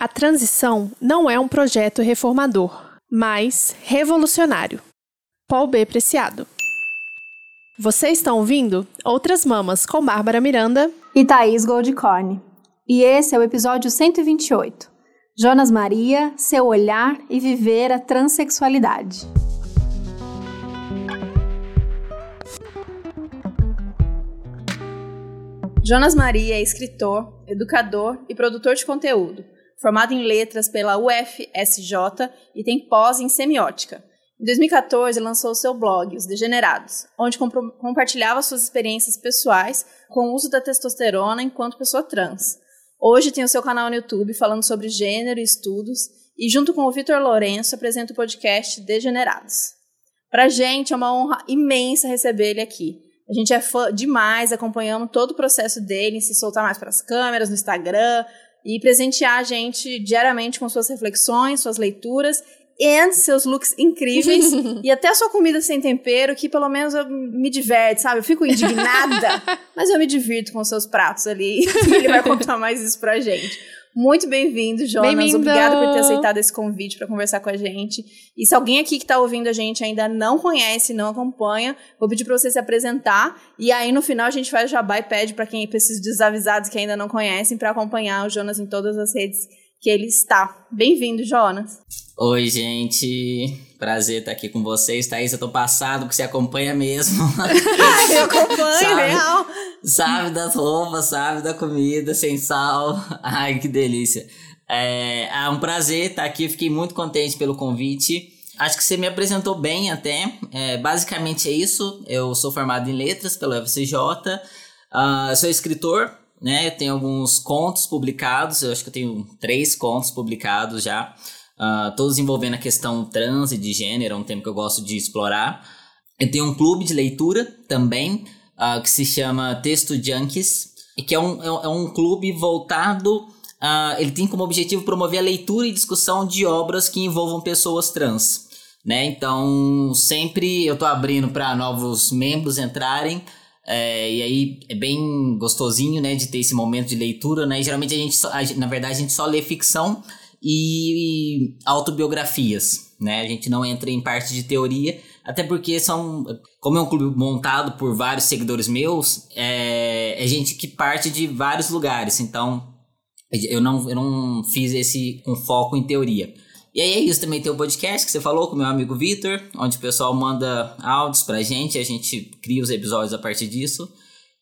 A transição não é um projeto reformador, mas revolucionário. Paul B. Preciado. Vocês estão ouvindo Outras Mamas com Bárbara Miranda e Thaís Goldcorn. E esse é o episódio 128. Jonas Maria, seu olhar e viver a transexualidade. Jonas Maria é escritor, educador e produtor de conteúdo formado em letras pela UFSJ e tem pós em semiótica. Em 2014, lançou seu blog, Os Degenerados, onde compartilhava suas experiências pessoais com o uso da testosterona enquanto pessoa trans. Hoje tem o seu canal no YouTube falando sobre gênero e estudos, e junto com o Vitor Lourenço apresenta o podcast Degenerados. Pra gente é uma honra imensa receber ele aqui. A gente é fã demais, acompanhamos todo o processo dele em se soltar mais para as câmeras, no Instagram, e presentear a gente diariamente com suas reflexões, suas leituras e seus looks incríveis e até a sua comida sem tempero, que pelo menos eu me diverte, sabe? Eu fico indignada, mas eu me divirto com seus pratos ali. E ele vai contar mais isso pra gente. Muito bem-vindo, Jonas. Bem Obrigada por ter aceitado esse convite para conversar com a gente. E se alguém aqui que está ouvindo a gente ainda não conhece, não acompanha, vou pedir para você se apresentar. E aí, no final, a gente faz o jabá e pede para quem, para esses desavisados que ainda não conhecem, para acompanhar o Jonas em todas as redes que ele está. Bem-vindo, Jonas. Oi, gente. Prazer estar aqui com vocês. Thaís, eu tô passado porque você acompanha mesmo. eu acompanho, sabe, real. Sabe das roupas, sabe da comida sem sal. Ai, que delícia. É, é um prazer estar aqui. Fiquei muito contente pelo convite. Acho que você me apresentou bem até. É, basicamente é isso. Eu sou formado em letras pela UFCJ. Uh, sou escritor, né? Eu tenho alguns contos publicados. Eu acho que eu tenho três contos publicados já uh, todos envolvendo a questão trans e de gênero, é um tema que eu gosto de explorar. Eu tenho um clube de leitura também, uh, que se chama Texto Junkies, e que é um, é um é clube voltado. Uh, ele tem como objetivo promover a leitura e discussão de obras que envolvam pessoas trans. Né? Então, sempre eu estou abrindo para novos membros entrarem. É, e aí é bem gostosinho, né, de ter esse momento de leitura, né? E geralmente a gente, só, a, na verdade, a gente só lê ficção e autobiografias, né? A gente não entra em parte de teoria, até porque são, como é um clube montado por vários seguidores meus, é, é gente que parte de vários lugares, então eu não, eu não fiz esse com foco em teoria. E aí é isso, também tem o podcast que você falou com meu amigo Vitor, onde o pessoal manda áudios pra gente, a gente cria os episódios a partir disso.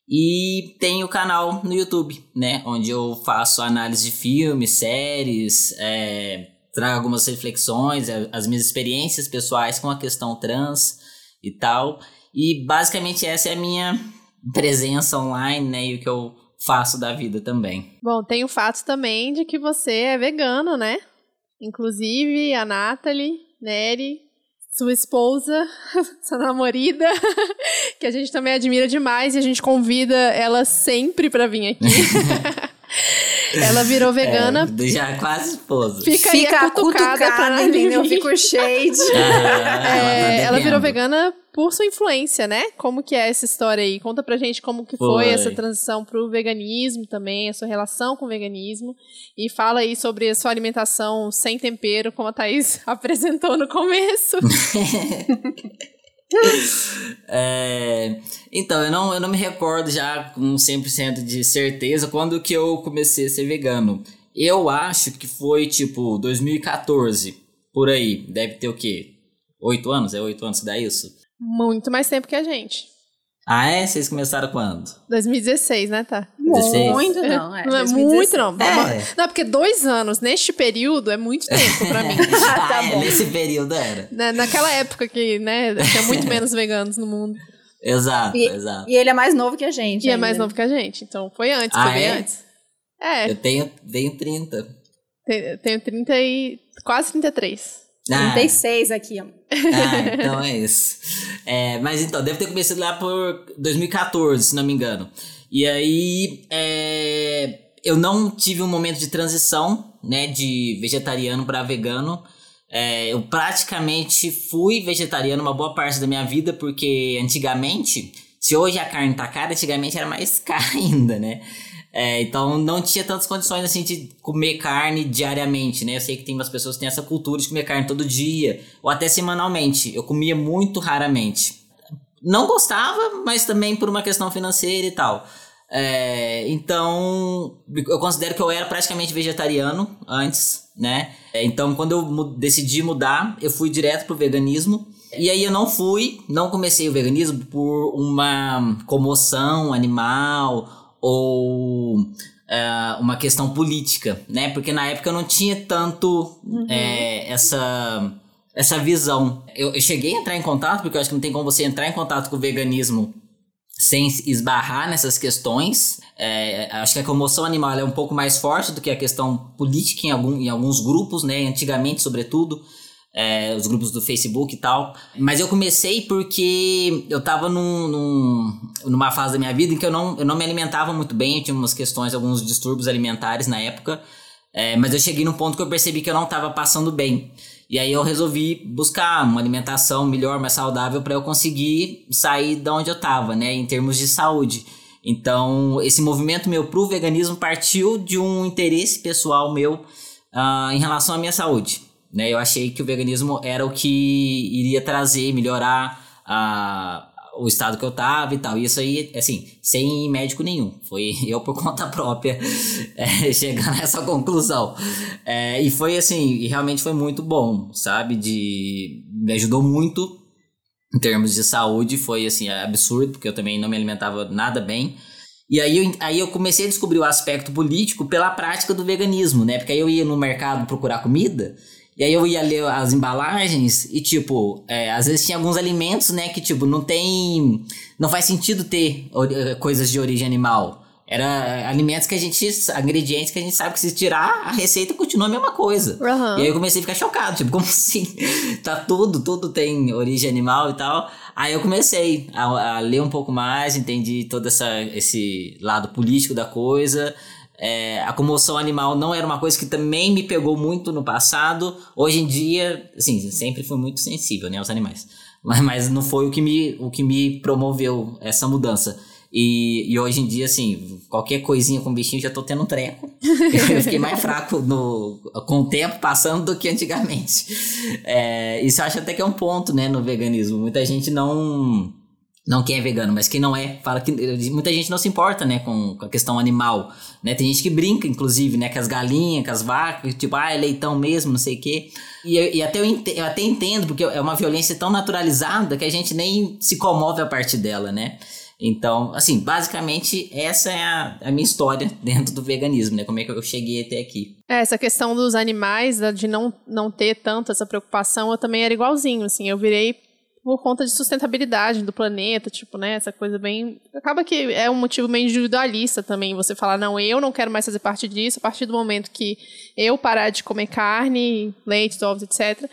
E tem o canal no YouTube, né? Onde eu faço análise de filmes, séries, é, trago algumas reflexões, é, as minhas experiências pessoais com a questão trans e tal. E basicamente essa é a minha presença online, né? E o que eu faço da vida também. Bom, tem o fato também de que você é vegano, né? Inclusive a Nathalie, Nery, sua esposa, sua namorada, que a gente também admira demais e a gente convida ela sempre para vir aqui. Ela virou vegana. É, já quase esposa. Fica, Fica a cutucada, cutucada pra entendeu? Fica o shade. é, ela virou vegana por sua influência, né? Como que é essa história aí? Conta pra gente como que foi, foi essa transição pro veganismo também, a sua relação com o veganismo. E fala aí sobre a sua alimentação sem tempero, como a Thaís apresentou no começo. é, então, eu não, eu não me recordo já com 100% de certeza quando que eu comecei a ser vegano. Eu acho que foi tipo 2014, por aí. Deve ter o quê? Oito anos? É oito anos que dá isso? Muito mais tempo que a gente. Ah, é? Vocês começaram quando? 2016, né, tá? 16? Muito não, é. Não é muito, não. É. Não, porque dois anos neste período é muito tempo pra mim. ah, tá bom. nesse período era. Na, naquela época que, né, tinha muito menos veganos no mundo. Exato, e, exato. E ele é mais novo que a gente. E ainda. é mais novo que a gente, então foi antes, ah, foi bem é? antes. É. Eu tenho, tenho 30. Tenho, tenho 30 e... quase 33. Ah. 36 aqui, ó. Ah, então é isso. É, mas então, deve ter começado lá por 2014, se não me engano. E aí, é, eu não tive um momento de transição, né, de vegetariano para vegano. É, eu praticamente fui vegetariano uma boa parte da minha vida, porque antigamente, se hoje a carne tá cara, antigamente era mais cara ainda, né? É, então não tinha tantas condições assim de comer carne diariamente, né? Eu sei que tem umas pessoas que têm essa cultura de comer carne todo dia, ou até semanalmente. Eu comia muito raramente. Não gostava, mas também por uma questão financeira e tal. É, então, eu considero que eu era praticamente vegetariano antes, né? É, então, quando eu decidi mudar, eu fui direto pro veganismo. E aí eu não fui, não comecei o veganismo por uma comoção animal ou é, uma questão política, né? Porque na época eu não tinha tanto uhum. é, essa essa visão. Eu, eu cheguei a entrar em contato, porque eu acho que não tem como você entrar em contato com o veganismo sem esbarrar nessas questões. É, acho que a comoção animal é um pouco mais forte do que a questão política em, algum, em alguns grupos, né? Antigamente, sobretudo, é, os grupos do Facebook e tal. Mas eu comecei porque eu tava num, num, numa fase da minha vida em que eu não, eu não me alimentava muito bem, eu tinha umas questões, alguns distúrbios alimentares na época. É, mas eu cheguei num ponto que eu percebi que eu não estava passando bem. E aí eu resolvi buscar uma alimentação melhor, mais saudável para eu conseguir sair de onde eu estava, né, em termos de saúde. Então, esse movimento meu pro veganismo partiu de um interesse pessoal meu uh, em relação à minha saúde. Né? Eu achei que o veganismo era o que iria trazer, melhorar a, o estado que eu tava e tal. Isso aí, assim, sem médico nenhum. Foi eu por conta própria é, chegar nessa conclusão. É, e foi assim, realmente foi muito bom, sabe? De, me ajudou muito em termos de saúde. Foi assim, absurdo, porque eu também não me alimentava nada bem. E aí eu, aí eu comecei a descobrir o aspecto político pela prática do veganismo, né? Porque aí eu ia no mercado procurar comida e aí eu ia ler as embalagens e, tipo, é, às vezes tinha alguns alimentos, né, que, tipo, não tem. Não faz sentido ter eh, coisas de origem animal. Era alimentos que a gente. ingredientes que a gente sabe que se tirar, a receita continua a mesma coisa. Uhum. E aí eu comecei a ficar chocado, tipo, como assim? tá tudo, tudo tem origem animal e tal. Aí eu comecei a, a ler um pouco mais, entendi todo essa, esse lado político da coisa. É, a comoção animal não era uma coisa que também me pegou muito no passado. Hoje em dia, assim, sempre fui muito sensível, né, aos animais. Mas, mas não foi o que, me, o que me promoveu essa mudança. E, e hoje em dia, assim, qualquer coisinha com bichinho já tô tendo um treco. Eu fiquei mais fraco no, com o tempo passando do que antigamente. É, isso eu acho até que é um ponto, né, no veganismo. Muita gente não não quem é vegano, mas quem não é, fala que muita gente não se importa, né, com, com, a questão animal, né? Tem gente que brinca, inclusive, né, com as galinhas, com as vacas, tipo, ah, é leitão mesmo, não sei o quê. E, e até eu, eu, até entendo, porque é uma violência tão naturalizada que a gente nem se comove a partir dela, né? Então, assim, basicamente, essa é a, a minha história dentro do veganismo, né? Como é que eu cheguei até aqui. É, essa questão dos animais, de não, não ter tanto essa preocupação, eu também era igualzinho, assim, eu virei por conta de sustentabilidade do planeta, tipo, né, essa coisa bem... Acaba que é um motivo meio individualista também, você falar, não, eu não quero mais fazer parte disso, a partir do momento que eu parar de comer carne, leite, ovos, etc.,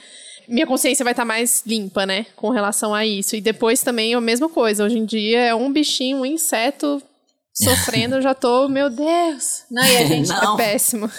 minha consciência vai estar tá mais limpa, né, com relação a isso. E depois também é a mesma coisa, hoje em dia é um bichinho, um inseto sofrendo, eu já tô, meu Deus. Não, e a gente Não. é péssimo.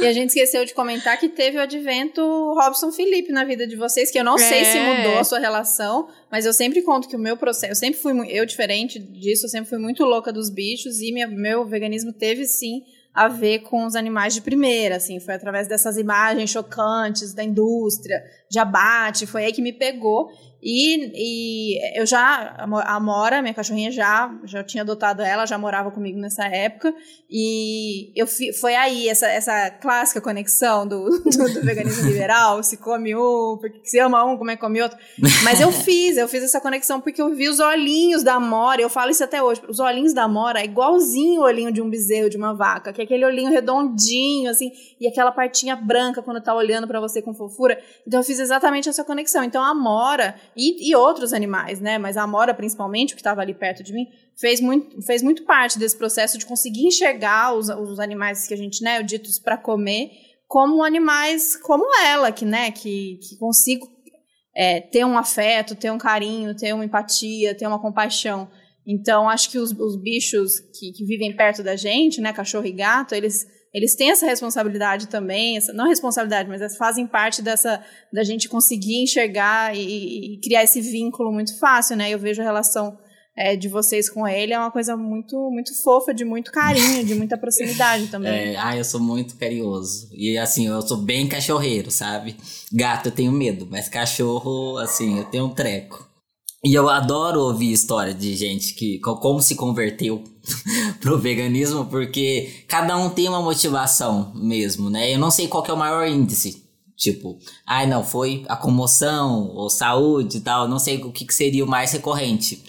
E a gente esqueceu de comentar que teve o advento Robson Felipe na vida de vocês, que eu não é. sei se é. mudou a sua relação, mas eu sempre conto que o meu processo, eu sempre fui, eu diferente disso, eu sempre fui muito louca dos bichos e minha, meu veganismo teve sim a ver com os animais de primeira, assim, foi através dessas imagens chocantes da indústria, de abate, foi aí que me pegou. E, e eu já, a Mora, minha cachorrinha, já, já tinha adotado ela, já morava comigo nessa época. E eu foi aí essa, essa clássica conexão do, do, do veganismo liberal: se come um, porque se ama um, como é que come outro. Mas eu fiz, eu fiz essa conexão porque eu vi os olhinhos da Mora, eu falo isso até hoje: os olhinhos da Mora é igualzinho o olhinho de um bezerro, de uma vaca, que é aquele olhinho redondinho, assim, e aquela partinha branca quando tá olhando para você com fofura. Então eu fiz exatamente essa conexão. Então a Mora e, e outros animais, né? Mas a Amora, principalmente, que estava ali perto de mim, fez muito, fez muito parte desse processo de conseguir enxergar os, os animais que a gente, né, ditos para comer, como animais como ela, que, né, que, que consigo é, ter um afeto, ter um carinho, ter uma empatia, ter uma compaixão. Então, acho que os, os bichos que, que vivem perto da gente, né, cachorro e gato, eles eles têm essa responsabilidade também, essa, não responsabilidade, mas fazem parte dessa da gente conseguir enxergar e, e, criar esse vínculo muito fácil, né? Eu vejo a relação é, de vocês com ele é uma coisa muito, muito fofa, de muito carinho, de muita proximidade também. É, ah, eu sou muito carinhoso. E assim, eu sou bem cachorreiro, sabe? Gato eu tenho medo, mas cachorro, assim, eu tenho um treco. E eu adoro ouvir história de gente que como se converteu pro veganismo, porque cada um tem uma motivação mesmo, né? Eu não sei qual é o maior índice. Tipo, ai ah, não, foi a comoção ou saúde e tal, não sei o que, que seria o mais recorrente.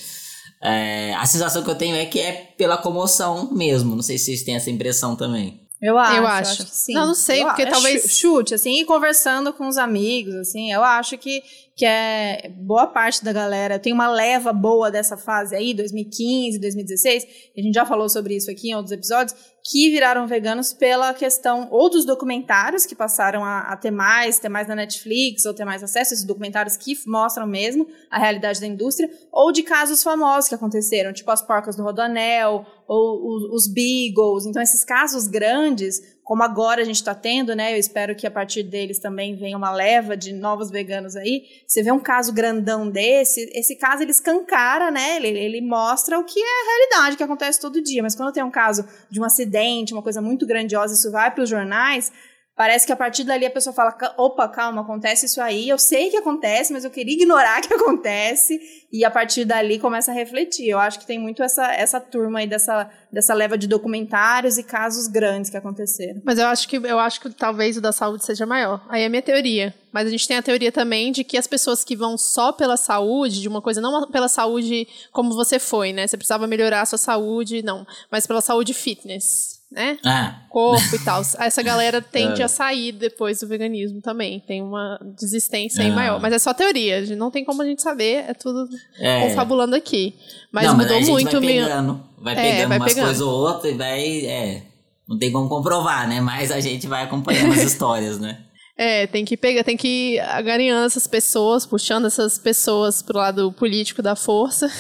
É, a sensação que eu tenho é que é pela comoção mesmo. Não sei se vocês têm essa impressão também. Eu acho. Eu acho. acho sim. Não, não sei, eu, porque é talvez. Chute, assim, e conversando com os amigos, assim, eu acho que, que é boa parte da galera. Tem uma leva boa dessa fase aí, 2015, 2016. A gente já falou sobre isso aqui em outros episódios que viraram veganos pela questão ou dos documentários que passaram a, a, ter mais, ter mais na Netflix, ou ter mais acesso esses documentários que mostram mesmo a realidade da indústria, ou de casos famosos que aconteceram, tipo as porcas do Rodoanel, ou os, os Beagles. Então, esses casos grandes como agora a gente está tendo, né? Eu espero que a partir deles também venha uma leva de novos veganos aí. Você vê um caso grandão desse, esse caso ele escancara, né? Ele, ele mostra o que é a realidade, que acontece todo dia. Mas quando tem um caso de um acidente, uma coisa muito grandiosa, isso vai para os jornais, Parece que a partir dali a pessoa fala: opa, calma, acontece isso aí. Eu sei que acontece, mas eu queria ignorar que acontece. E a partir dali começa a refletir. Eu acho que tem muito essa, essa turma aí dessa, dessa leva de documentários e casos grandes que aconteceram. Mas eu acho que eu acho que talvez o da saúde seja maior. Aí é a minha teoria. Mas a gente tem a teoria também de que as pessoas que vão só pela saúde, de uma coisa, não pela saúde como você foi, né? Você precisava melhorar a sua saúde, não. Mas pela saúde fitness né? Ah. Corpo e tal. Essa galera tende é. a sair depois do veganismo também. Tem uma desistência aí ah. maior. Mas é só teoria, não tem como a gente saber, é tudo é. confabulando aqui. Mas não, mudou mas muito vai pegando, vai pegando é, vai umas coisas ou outras e vai. É, não tem como comprovar, né? Mas a gente vai acompanhando as histórias, né? É, tem que pegar, tem que ir agarinhando essas pessoas, puxando essas pessoas pro lado político da força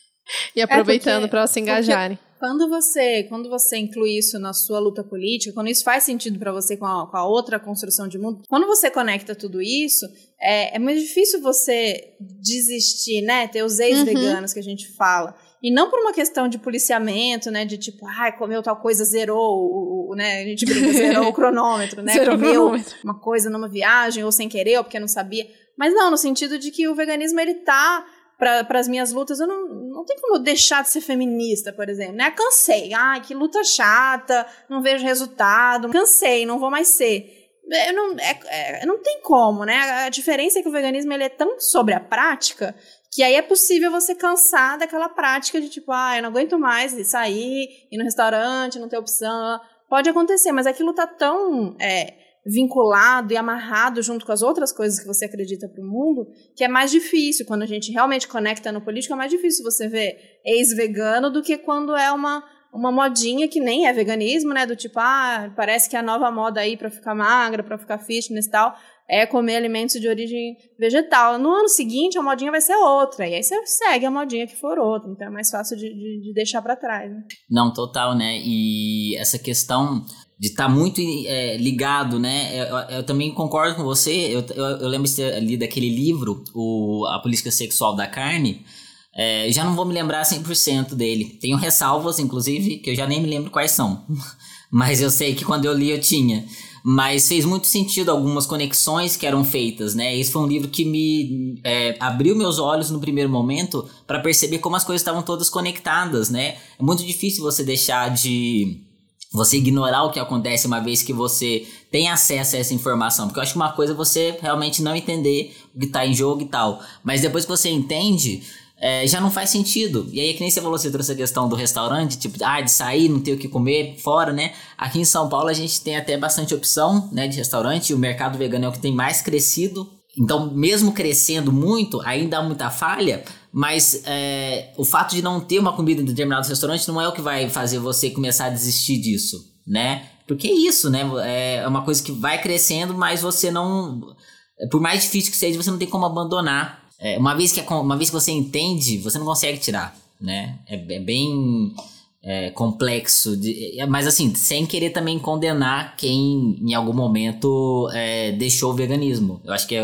e aproveitando é para elas se engajarem. Quando você, quando você inclui isso na sua luta política, quando isso faz sentido para você com a, com a, outra construção de mundo, quando você conecta tudo isso, é, é muito difícil você desistir, né? Ter os ex-veganos uhum. que a gente fala. E não por uma questão de policiamento, né? De tipo, ai, comeu tal coisa, zerou, o, o né? A gente brinca, zerou o cronômetro, né? Zerou comeu cronômetro. uma coisa numa viagem, ou sem querer, ou porque não sabia. Mas não, no sentido de que o veganismo, ele tá para as minhas lutas, eu não, não tem como eu deixar de ser feminista, por exemplo, né? Cansei. Ai, que luta chata, não vejo resultado. Cansei, não vou mais ser. Eu não, é, é, não tem como, né? A diferença é que o veganismo ele é tão sobre a prática que aí é possível você cansar daquela prática de tipo, ah, eu não aguento mais sair, ir no restaurante, não ter opção. Pode acontecer, mas aquilo tá tão é, vinculado e amarrado junto com as outras coisas que você acredita para o mundo, que é mais difícil. Quando a gente realmente conecta no político, é mais difícil você ver ex-vegano do que quando é uma, uma modinha que nem é veganismo, né? Do tipo, ah, parece que a nova moda aí para ficar magra, para ficar fitness e tal, é comer alimentos de origem vegetal. No ano seguinte, a modinha vai ser outra. E aí você segue a modinha que for outra. Então é mais fácil de, de, de deixar para trás. Né? Não, total, né? E essa questão de estar tá muito é, ligado, né? Eu, eu, também concordo com você. Eu, eu, eu lembro ali daquele livro, o, A Política Sexual da Carne. É, já não vou me lembrar 100% dele. Tenho ressalvas, inclusive, que eu já nem me lembro quais são. Mas eu sei que quando eu li eu tinha. Mas fez muito sentido algumas conexões que eram feitas, né? Esse foi um livro que me é, abriu meus olhos no primeiro momento para perceber como as coisas estavam todas conectadas, né? É muito difícil você deixar de você ignorar o que acontece uma vez que você tem acesso a essa informação. Porque eu acho que uma coisa é você realmente não entender o que está em jogo e tal. Mas depois que você entende, é, já não faz sentido. E aí, que nem você falou, você trouxe a questão do restaurante, tipo, ah, de sair, não ter o que comer fora, né? Aqui em São Paulo a gente tem até bastante opção, né, de restaurante. O mercado vegano é o que tem mais crescido. Então, mesmo crescendo muito, ainda há muita falha, mas é, o fato de não ter uma comida em determinados restaurantes não é o que vai fazer você começar a desistir disso, né? Porque é isso, né? É uma coisa que vai crescendo, mas você não. Por mais difícil que seja, você não tem como abandonar. É, uma, vez que, uma vez que você entende, você não consegue tirar, né? É, é bem é, complexo. De, mas assim, sem querer também condenar quem em algum momento é, deixou o veganismo. Eu acho que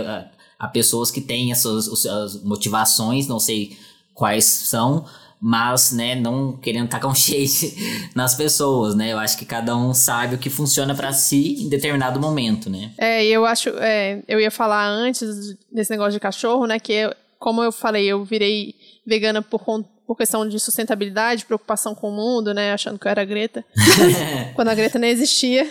há pessoas que têm essas, essas motivações, não sei quais são, mas, né, não querendo tacar um shade nas pessoas, né? Eu acho que cada um sabe o que funciona para si em determinado momento, né? É, eu acho, é, eu ia falar antes desse negócio de cachorro, né, que eu, como eu falei, eu virei vegana por por questão de sustentabilidade, preocupação com o mundo, né, achando que eu era a Greta, quando a Greta nem existia.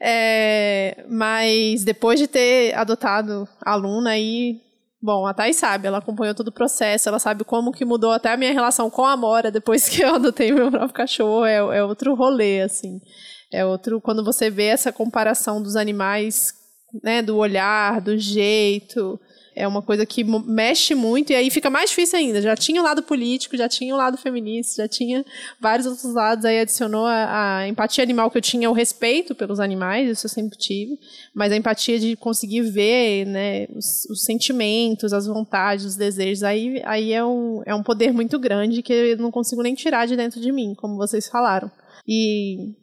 É, mas depois de ter adotado a Luna aí Bom, a Thay sabe, ela acompanhou todo o processo, ela sabe como que mudou até a minha relação com a Amora depois que eu adotei meu próprio cachorro, é, é outro rolê, assim. É outro, quando você vê essa comparação dos animais, né, do olhar, do jeito, é uma coisa que mexe muito e aí fica mais difícil ainda. Já tinha o lado político, já tinha o lado feminista, já tinha vários outros lados. Aí adicionou a, a empatia animal que eu tinha, o respeito pelos animais, isso eu sempre tive, mas a empatia de conseguir ver, né, os, os sentimentos, as vontades, os desejos. Aí, aí é, um, é um poder muito grande que eu não consigo nem tirar de dentro de mim, como vocês falaram. E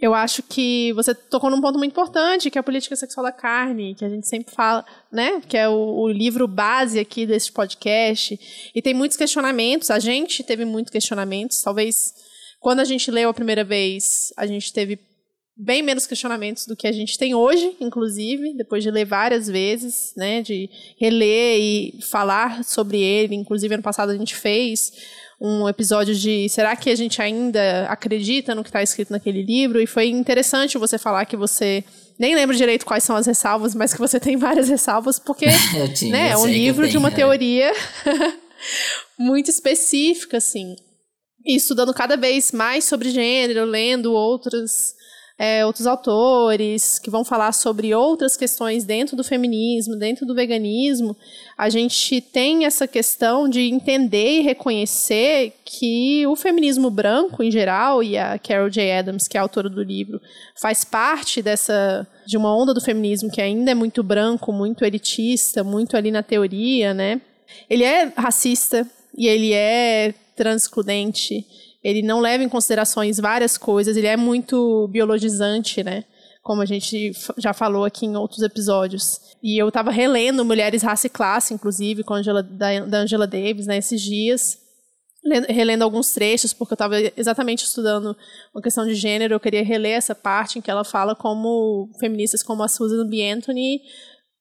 eu acho que você tocou num ponto muito importante, que é a política sexual da carne, que a gente sempre fala, né? Que é o, o, livro base aqui desse podcast. E tem muitos questionamentos, a gente teve muitos questionamentos. Talvez quando a gente leu a primeira vez, a gente teve bem menos questionamentos do que a gente tem hoje, inclusive, depois de ler várias vezes, né? De reler e falar sobre ele. Inclusive, ano passado a gente fez um episódio de será que a gente ainda acredita no que está escrito naquele livro? E foi interessante você falar que você nem lembra direito quais são as ressalvas, mas que você tem várias ressalvas, porque tinha, né, é um livro de uma é. teoria muito específica, assim. E estudando cada vez mais sobre gênero, lendo outras é, outros autores que vão falar sobre outras questões dentro do feminismo, dentro do veganismo, a gente tem essa questão de entender e reconhecer que o feminismo branco em geral e a Carol J. Adams, que é autora do livro, faz parte dessa de uma onda do feminismo que ainda é muito branco, muito elitista, muito ali na teoria, né? Ele é racista e ele é transcludente ele não leva em considerações várias coisas, ele é muito biologizante, né? Como a gente já falou aqui em outros episódios. E eu estava relendo Mulheres, Raça e Classe, inclusive, com Angela, da, da Angela Davis, né, esses dias. Relendo alguns trechos, porque eu estava exatamente estudando uma questão de gênero, eu queria reler essa parte em que ela fala como feministas como a Susan B. Anthony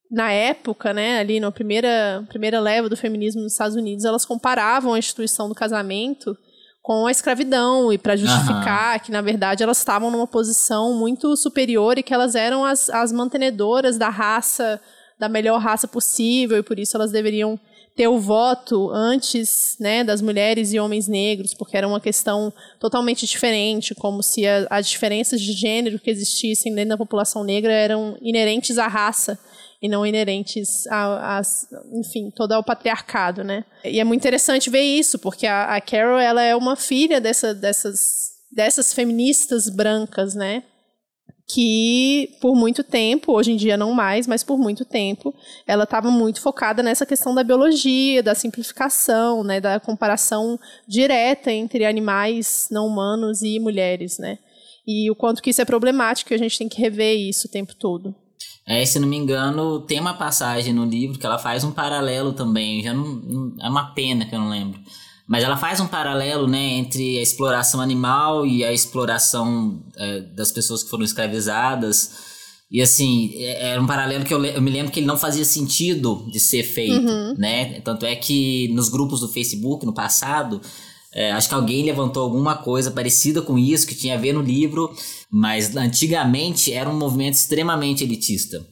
na época, né, ali na primeira, primeira leva do feminismo nos Estados Unidos, elas comparavam a instituição do casamento com a escravidão e para justificar uhum. que na verdade elas estavam numa posição muito superior e que elas eram as, as mantenedoras da raça da melhor raça possível e por isso elas deveriam ter o voto antes né, das mulheres e homens negros, porque era uma questão totalmente diferente, como se a, as diferenças de gênero que existissem dentro da população negra eram inerentes à raça e não inerentes a, a, enfim, todo ao patriarcado, né? E é muito interessante ver isso, porque a, a Carol, ela é uma filha dessa, dessas, dessas feministas brancas, né? que por muito tempo, hoje em dia não mais, mas por muito tempo, ela estava muito focada nessa questão da biologia, da simplificação, né, da comparação direta entre animais não humanos e mulheres, né? E o quanto que isso é problemático, a gente tem que rever isso o tempo todo. É, se não me engano, tem uma passagem no livro que ela faz um paralelo também. Já não, é uma pena que eu não lembro. Mas ela faz um paralelo né, entre a exploração animal e a exploração é, das pessoas que foram escravizadas. E assim, é, era um paralelo que eu, eu, me lembro que ele não fazia sentido de ser feito, uhum. né? Tanto é que nos grupos do Facebook, no passado, é, acho que alguém levantou alguma coisa parecida com isso, que tinha a ver no livro, mas antigamente era um movimento extremamente elitista.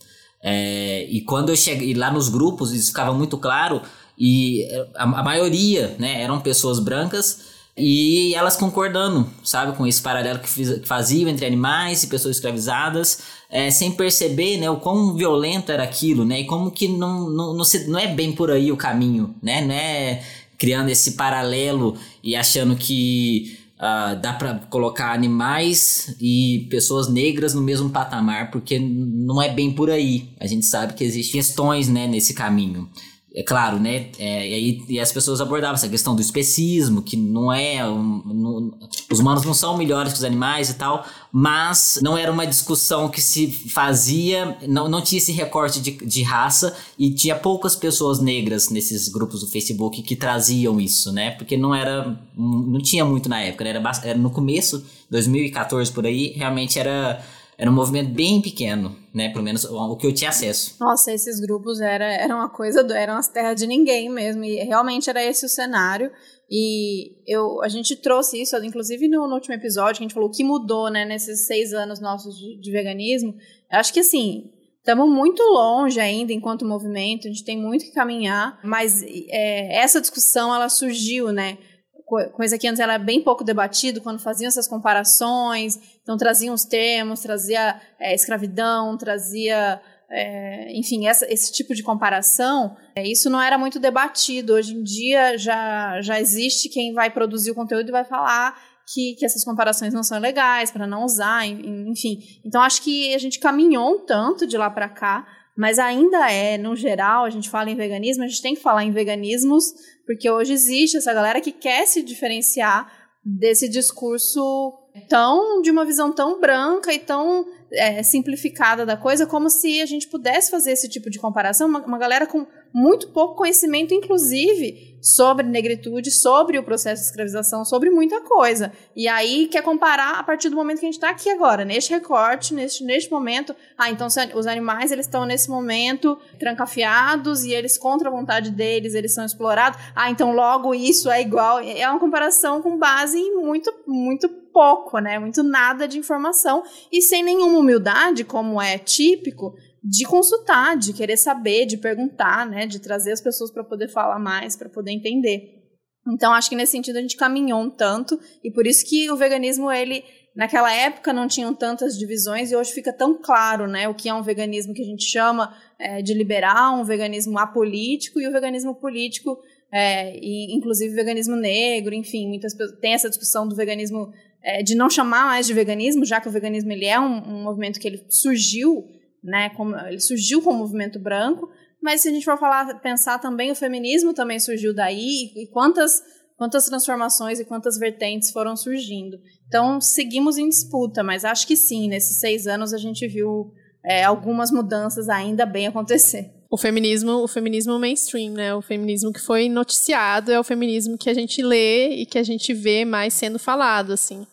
É, e quando eu cheguei lá nos grupos, isso ficava muito claro, e a, a maioria né, eram pessoas brancas e elas concordando, sabe, com esse paralelo que, fiz, que faziam entre animais e pessoas escravizadas, é, sem perceber né, o quão violento era aquilo, né, e como que não, não, não, se, não é bem por aí o caminho, né, não é criando esse paralelo e achando que uh, dá para colocar animais e pessoas negras no mesmo patamar, porque não é bem por aí. A gente sabe que existem questões né, nesse caminho. É claro, né? É, e aí e as pessoas abordavam essa questão do especismo, que não é. Um, não, os humanos não são melhores que os animais e tal, mas não era uma discussão que se fazia, não, não tinha esse recorte de, de raça e tinha poucas pessoas negras nesses grupos do Facebook que traziam isso, né? Porque não era. Não tinha muito na época, né? era, era no começo, 2014 por aí, realmente era era um movimento bem pequeno, né? Pelo menos o que eu tinha acesso. Nossa, esses grupos era, era uma coisa, do, eram as terras de ninguém mesmo. E realmente era esse o cenário. E eu, a gente trouxe isso, inclusive no, no último episódio, que a gente falou o que mudou, né, nesses seis anos nossos de, de veganismo. Eu acho que assim, Estamos muito longe ainda enquanto movimento, a gente tem muito que caminhar, mas é, essa discussão ela surgiu, né? Coisa que antes era bem pouco debatido quando faziam essas comparações, então traziam os termos, trazia é, escravidão, trazia, é, enfim, essa, esse tipo de comparação, é, isso não era muito debatido. Hoje em dia já, já existe quem vai produzir o conteúdo e vai falar que, que essas comparações não são legais, para não usar, enfim. Então acho que a gente caminhou um tanto de lá para cá, mas ainda é, no geral, a gente fala em veganismo, a gente tem que falar em veganismos, porque hoje existe essa galera que quer se diferenciar desse discurso tão de uma visão tão branca e tão é, simplificada da coisa, como se a gente pudesse fazer esse tipo de comparação. Uma, uma galera com muito pouco conhecimento, inclusive, sobre negritude, sobre o processo de escravização, sobre muita coisa. E aí quer comparar a partir do momento que a gente está aqui agora, neste recorte, neste, neste momento. Ah, então os animais eles estão nesse momento trancafiados e eles contra a vontade deles, eles são explorados. Ah, então logo isso é igual. É uma comparação com base em muito, muito pouco, né? Muito nada de informação e sem nenhuma humildade, como é típico de consultar, de querer saber, de perguntar, né, de trazer as pessoas para poder falar mais, para poder entender. Então acho que nesse sentido a gente caminhou um tanto e por isso que o veganismo ele naquela época não tinham tantas divisões e hoje fica tão claro, né, o que é um veganismo que a gente chama é, de liberal, um veganismo apolítico e o veganismo político, é, e inclusive veganismo negro, enfim, muitas tem essa discussão do veganismo é, de não chamar mais de veganismo, já que o veganismo ele é um, um movimento que ele surgiu né? Como, ele surgiu como movimento branco, mas se a gente for falar, pensar também, o feminismo também surgiu daí, e quantas, quantas transformações e quantas vertentes foram surgindo. Então, seguimos em disputa, mas acho que sim, nesses seis anos a gente viu é, algumas mudanças ainda bem acontecer. O feminismo, o feminismo mainstream, né? O feminismo que foi noticiado é o feminismo que a gente lê e que a gente vê mais sendo falado, assim.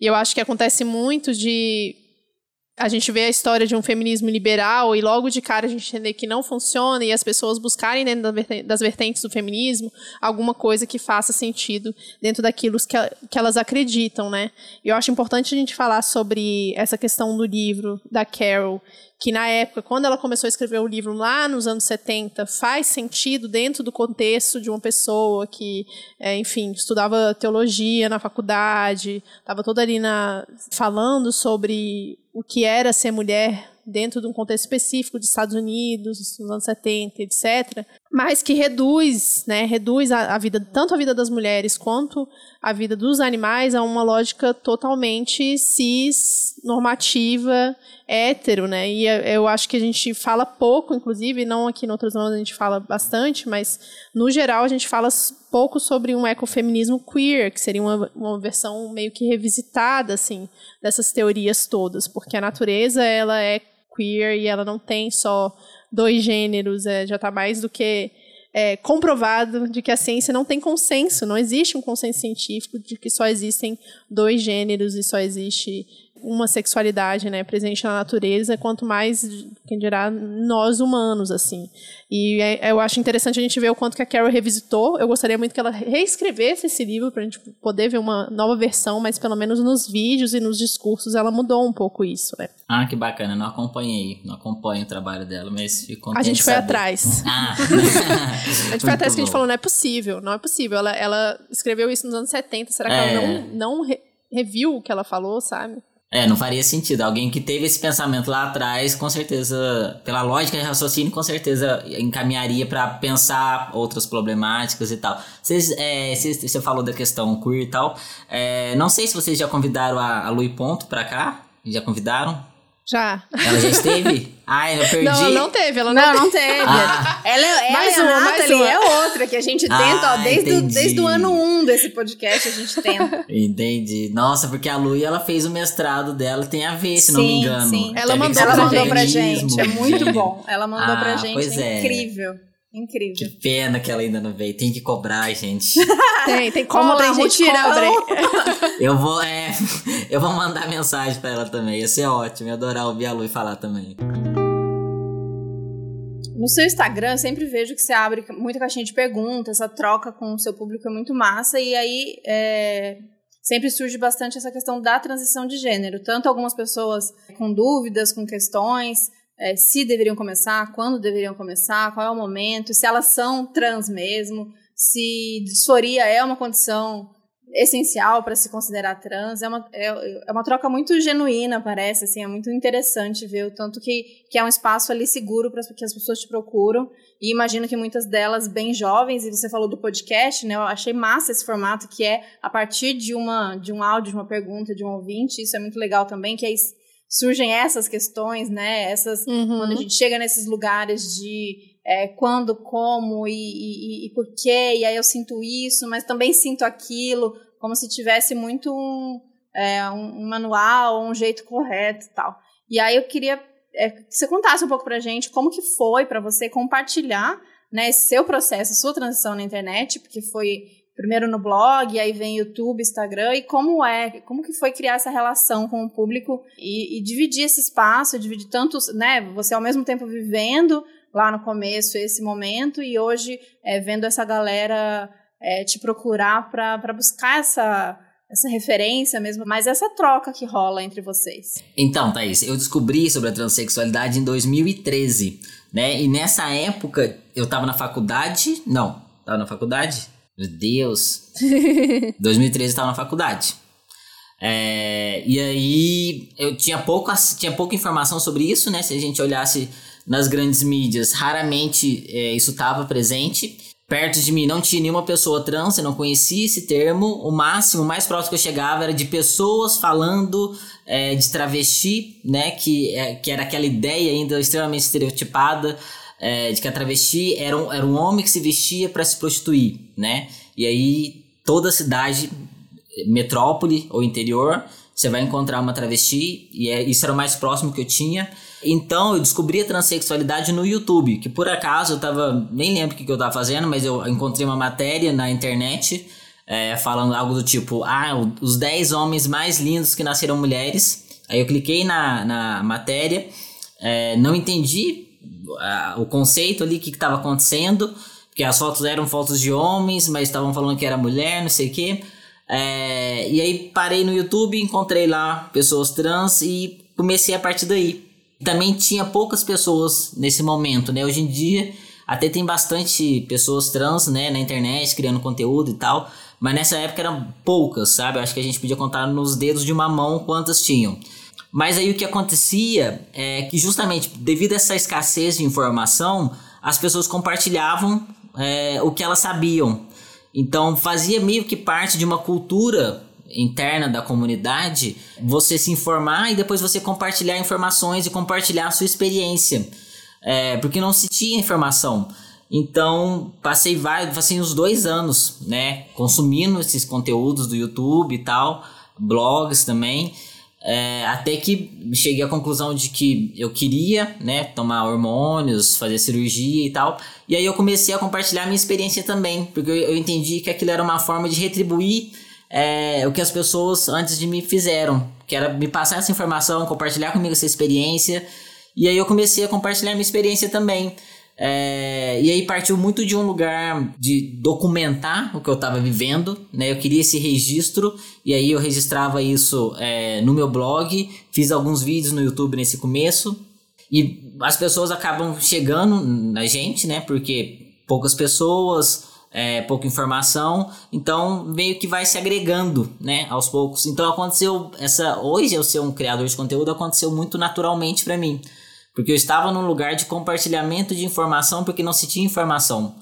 E eu acho que acontece muito de a gente vê a história de um feminismo liberal e logo de cara a gente entender que não funciona e as pessoas buscarem dentro das vertentes do feminismo alguma coisa que faça sentido dentro daquilo que, que elas acreditam, né? E eu acho importante a gente falar sobre essa questão do livro da Carol, que na época, quando ela começou a escrever o livro lá nos anos 70, faz sentido dentro do contexto de uma pessoa que, é, enfim, estudava teologia na faculdade, estava toda ali na, falando sobre o que era ser mulher dentro de um contexto específico dos Estados Unidos, nos anos 70, etc., mas que reduz, né, reduz a, a, vida, tanto a vida das mulheres quanto a vida dos animais a uma lógica totalmente cis, normativa, hétero, né, e eu acho que a gente fala pouco, inclusive, não aqui em outras zonas a gente fala bastante, mas no geral a gente fala pouco sobre um ecofeminismo queer, que seria uma, uma versão meio que revisitada, assim, dessas teorias todas, porque a natureza, ela é queer e ela não tem só dois gêneros, é, já está mais do que é, comprovado de que a ciência não tem consenso, não existe um consenso científico de que só existem dois gêneros e só existe uma sexualidade né, presente na natureza, quanto mais, quem dirá, nós humanos, assim. E é, eu acho interessante a gente ver o quanto que a Carol revisitou. Eu gostaria muito que ela reescrevesse esse livro para a gente poder ver uma nova versão, mas pelo menos nos vídeos e nos discursos ela mudou um pouco isso, né? Ah, que bacana. Não acompanhei, não acompanho o trabalho dela, mas fico A gente foi saber. atrás. Ah. a gente foi atrás que a gente falou, não é possível, não é possível. Ela, ela escreveu isso nos anos 70, será que é. ela não, não re reviu o que ela falou, sabe? É, não faria sentido. Alguém que teve esse pensamento lá atrás, com certeza, pela lógica de raciocínio, com certeza encaminharia para pensar outras problemáticas e tal. Vocês, é, você falou da questão queer e tal. É, não sei se vocês já convidaram a, a Lui Ponto para cá. Já convidaram? Já. Ela já esteve? Ai, eu perdi. Não, ela não teve, ela não, Não, não teve. Ah. Ela, ela Mais a uma, mais uma. é outra que a gente tenta, Ah, ó, desde, o, desde o ano 1 um desse podcast a gente tenta. Entendi. Nossa, porque a Lu, ela fez o mestrado dela, tem a ver, se não me Sim, engano. sim. Ela mandou Ela pra mandou pra gente, é muito bom. Ela mandou pra Ah, gente, pois é é. incrível. Que Incrível. pena que ela ainda não veio. Tem que cobrar, gente. Tem, tem cobrem, lá, gente, cobrem. eu vou, é, eu vou mandar mensagem pra ela também. Ia ser ótimo. Ia adorar ouvir a Lu falar também. No seu Instagram, eu sempre vejo que você abre muita caixinha de perguntas, essa troca com o seu público é muito massa, e aí é, sempre surge bastante essa questão da transição de gênero. Tanto algumas pessoas com dúvidas, com questões, é, se deveriam começar, quando deveriam começar, qual é o momento, se elas são trans mesmo, se disforia é uma condição essencial para se considerar trans. É uma, é, é uma troca muito genuína, parece, assim, é muito interessante ver o tanto que, que é um espaço ali seguro para que as pessoas te procuram. E imagino que muitas delas bem jovens, e você falou do podcast, né? Eu achei massa esse formato que é a partir de uma de um áudio, de uma pergunta de um ouvinte, isso é muito legal também, que aí surgem essas questões, né? Essas quando a Uhum. gente chega nesses lugares de é, quando, como e, e, e por quê, e aí eu sinto isso, mas também sinto aquilo, como se tivesse muito um, é, um, um manual, um jeito correto e tal. E aí eu queria é, que você contasse um pouco pra gente como que foi para você compartilhar né, esse seu processo, sua transição na internet, porque foi primeiro no blog, aí vem YouTube, Instagram, e como é, como que foi criar essa relação com o público e, e dividir esse espaço, dividir tantos, né, você ao mesmo tempo vivendo lá no começo esse momento e hoje é, vendo essa galera é, te procurar para buscar essa, essa referência mesmo, mas essa troca que rola entre vocês. Então, Thaís, eu descobri sobre a transexualidade em 2013, né? E nessa época eu tava na faculdade. Não, tava na faculdade? Meu Deus. 2013 eu tava na faculdade. É, e aí eu tinha, pouco, tinha pouca informação sobre isso, né? Se a gente olhasse nas grandes mídias, raramente é, isso estava presente. Perto de mim não tinha nenhuma pessoa trans, eu não conhecia esse termo. O máximo, o mais próximo que eu chegava era de pessoas falando é, de travesti, né? Que, é, que era aquela ideia ainda extremamente estereotipada é, de que a travesti era um, era um homem que se vestia para se prostituir, né? E aí toda cidade, metrópole ou interior, você vai encontrar uma travesti, e é, isso era o mais próximo que eu tinha. Então eu descobri a transexualidade no YouTube, que por acaso eu tava. Nem lembro o que, que eu tava fazendo, mas eu encontrei uma matéria na internet é, falando algo do tipo: Ah, os 10 homens mais lindos que nasceram mulheres. Aí eu cliquei na, na matéria, é, não entendi o conceito ali, o que estava acontecendo, porque as fotos eram fotos de homens, mas estavam falando que era mulher, não sei o quê. É, e aí parei no YouTube, encontrei lá pessoas trans e comecei a partir daí também tinha poucas pessoas nesse momento, né? Hoje em dia até tem bastante pessoas trans, né, na internet criando conteúdo e tal, mas nessa época eram poucas, sabe? Acho que a gente podia contar nos dedos de uma mão quantas tinham. Mas aí o que acontecia é que justamente devido a essa escassez de informação, as pessoas compartilhavam é, o que elas sabiam. Então fazia meio que parte de uma cultura interna da comunidade, você se informar e depois você compartilhar informações e compartilhar a sua experiência. É, porque não se tinha informação. Então, passei vários, passei uns dois anos, né, consumindo esses conteúdos do YouTube e tal, blogs também, é, até que cheguei à conclusão de que eu queria, né, tomar hormônios, fazer cirurgia e tal, e aí eu comecei a compartilhar minha experiência também, porque eu, eu entendi que aquilo era uma forma de retribuir é, o que as pessoas antes de mim fizeram, que era me passar essa informação, compartilhar comigo essa experiência, e aí eu comecei a compartilhar minha experiência também. É, e aí partiu muito de um lugar de documentar o que eu estava vivendo, né? Eu queria esse registro e aí eu registrava isso é, no meu blog, fiz alguns vídeos no YouTube nesse começo e as pessoas acabam chegando na gente, né? Porque poucas pessoas, é, pouca informação, então meio que vai se agregando, né? Aos poucos. Então aconteceu essa hoje eu ser um criador de conteúdo aconteceu muito naturalmente para mim. Porque eu estava num lugar de compartilhamento de informação porque não se tinha informação.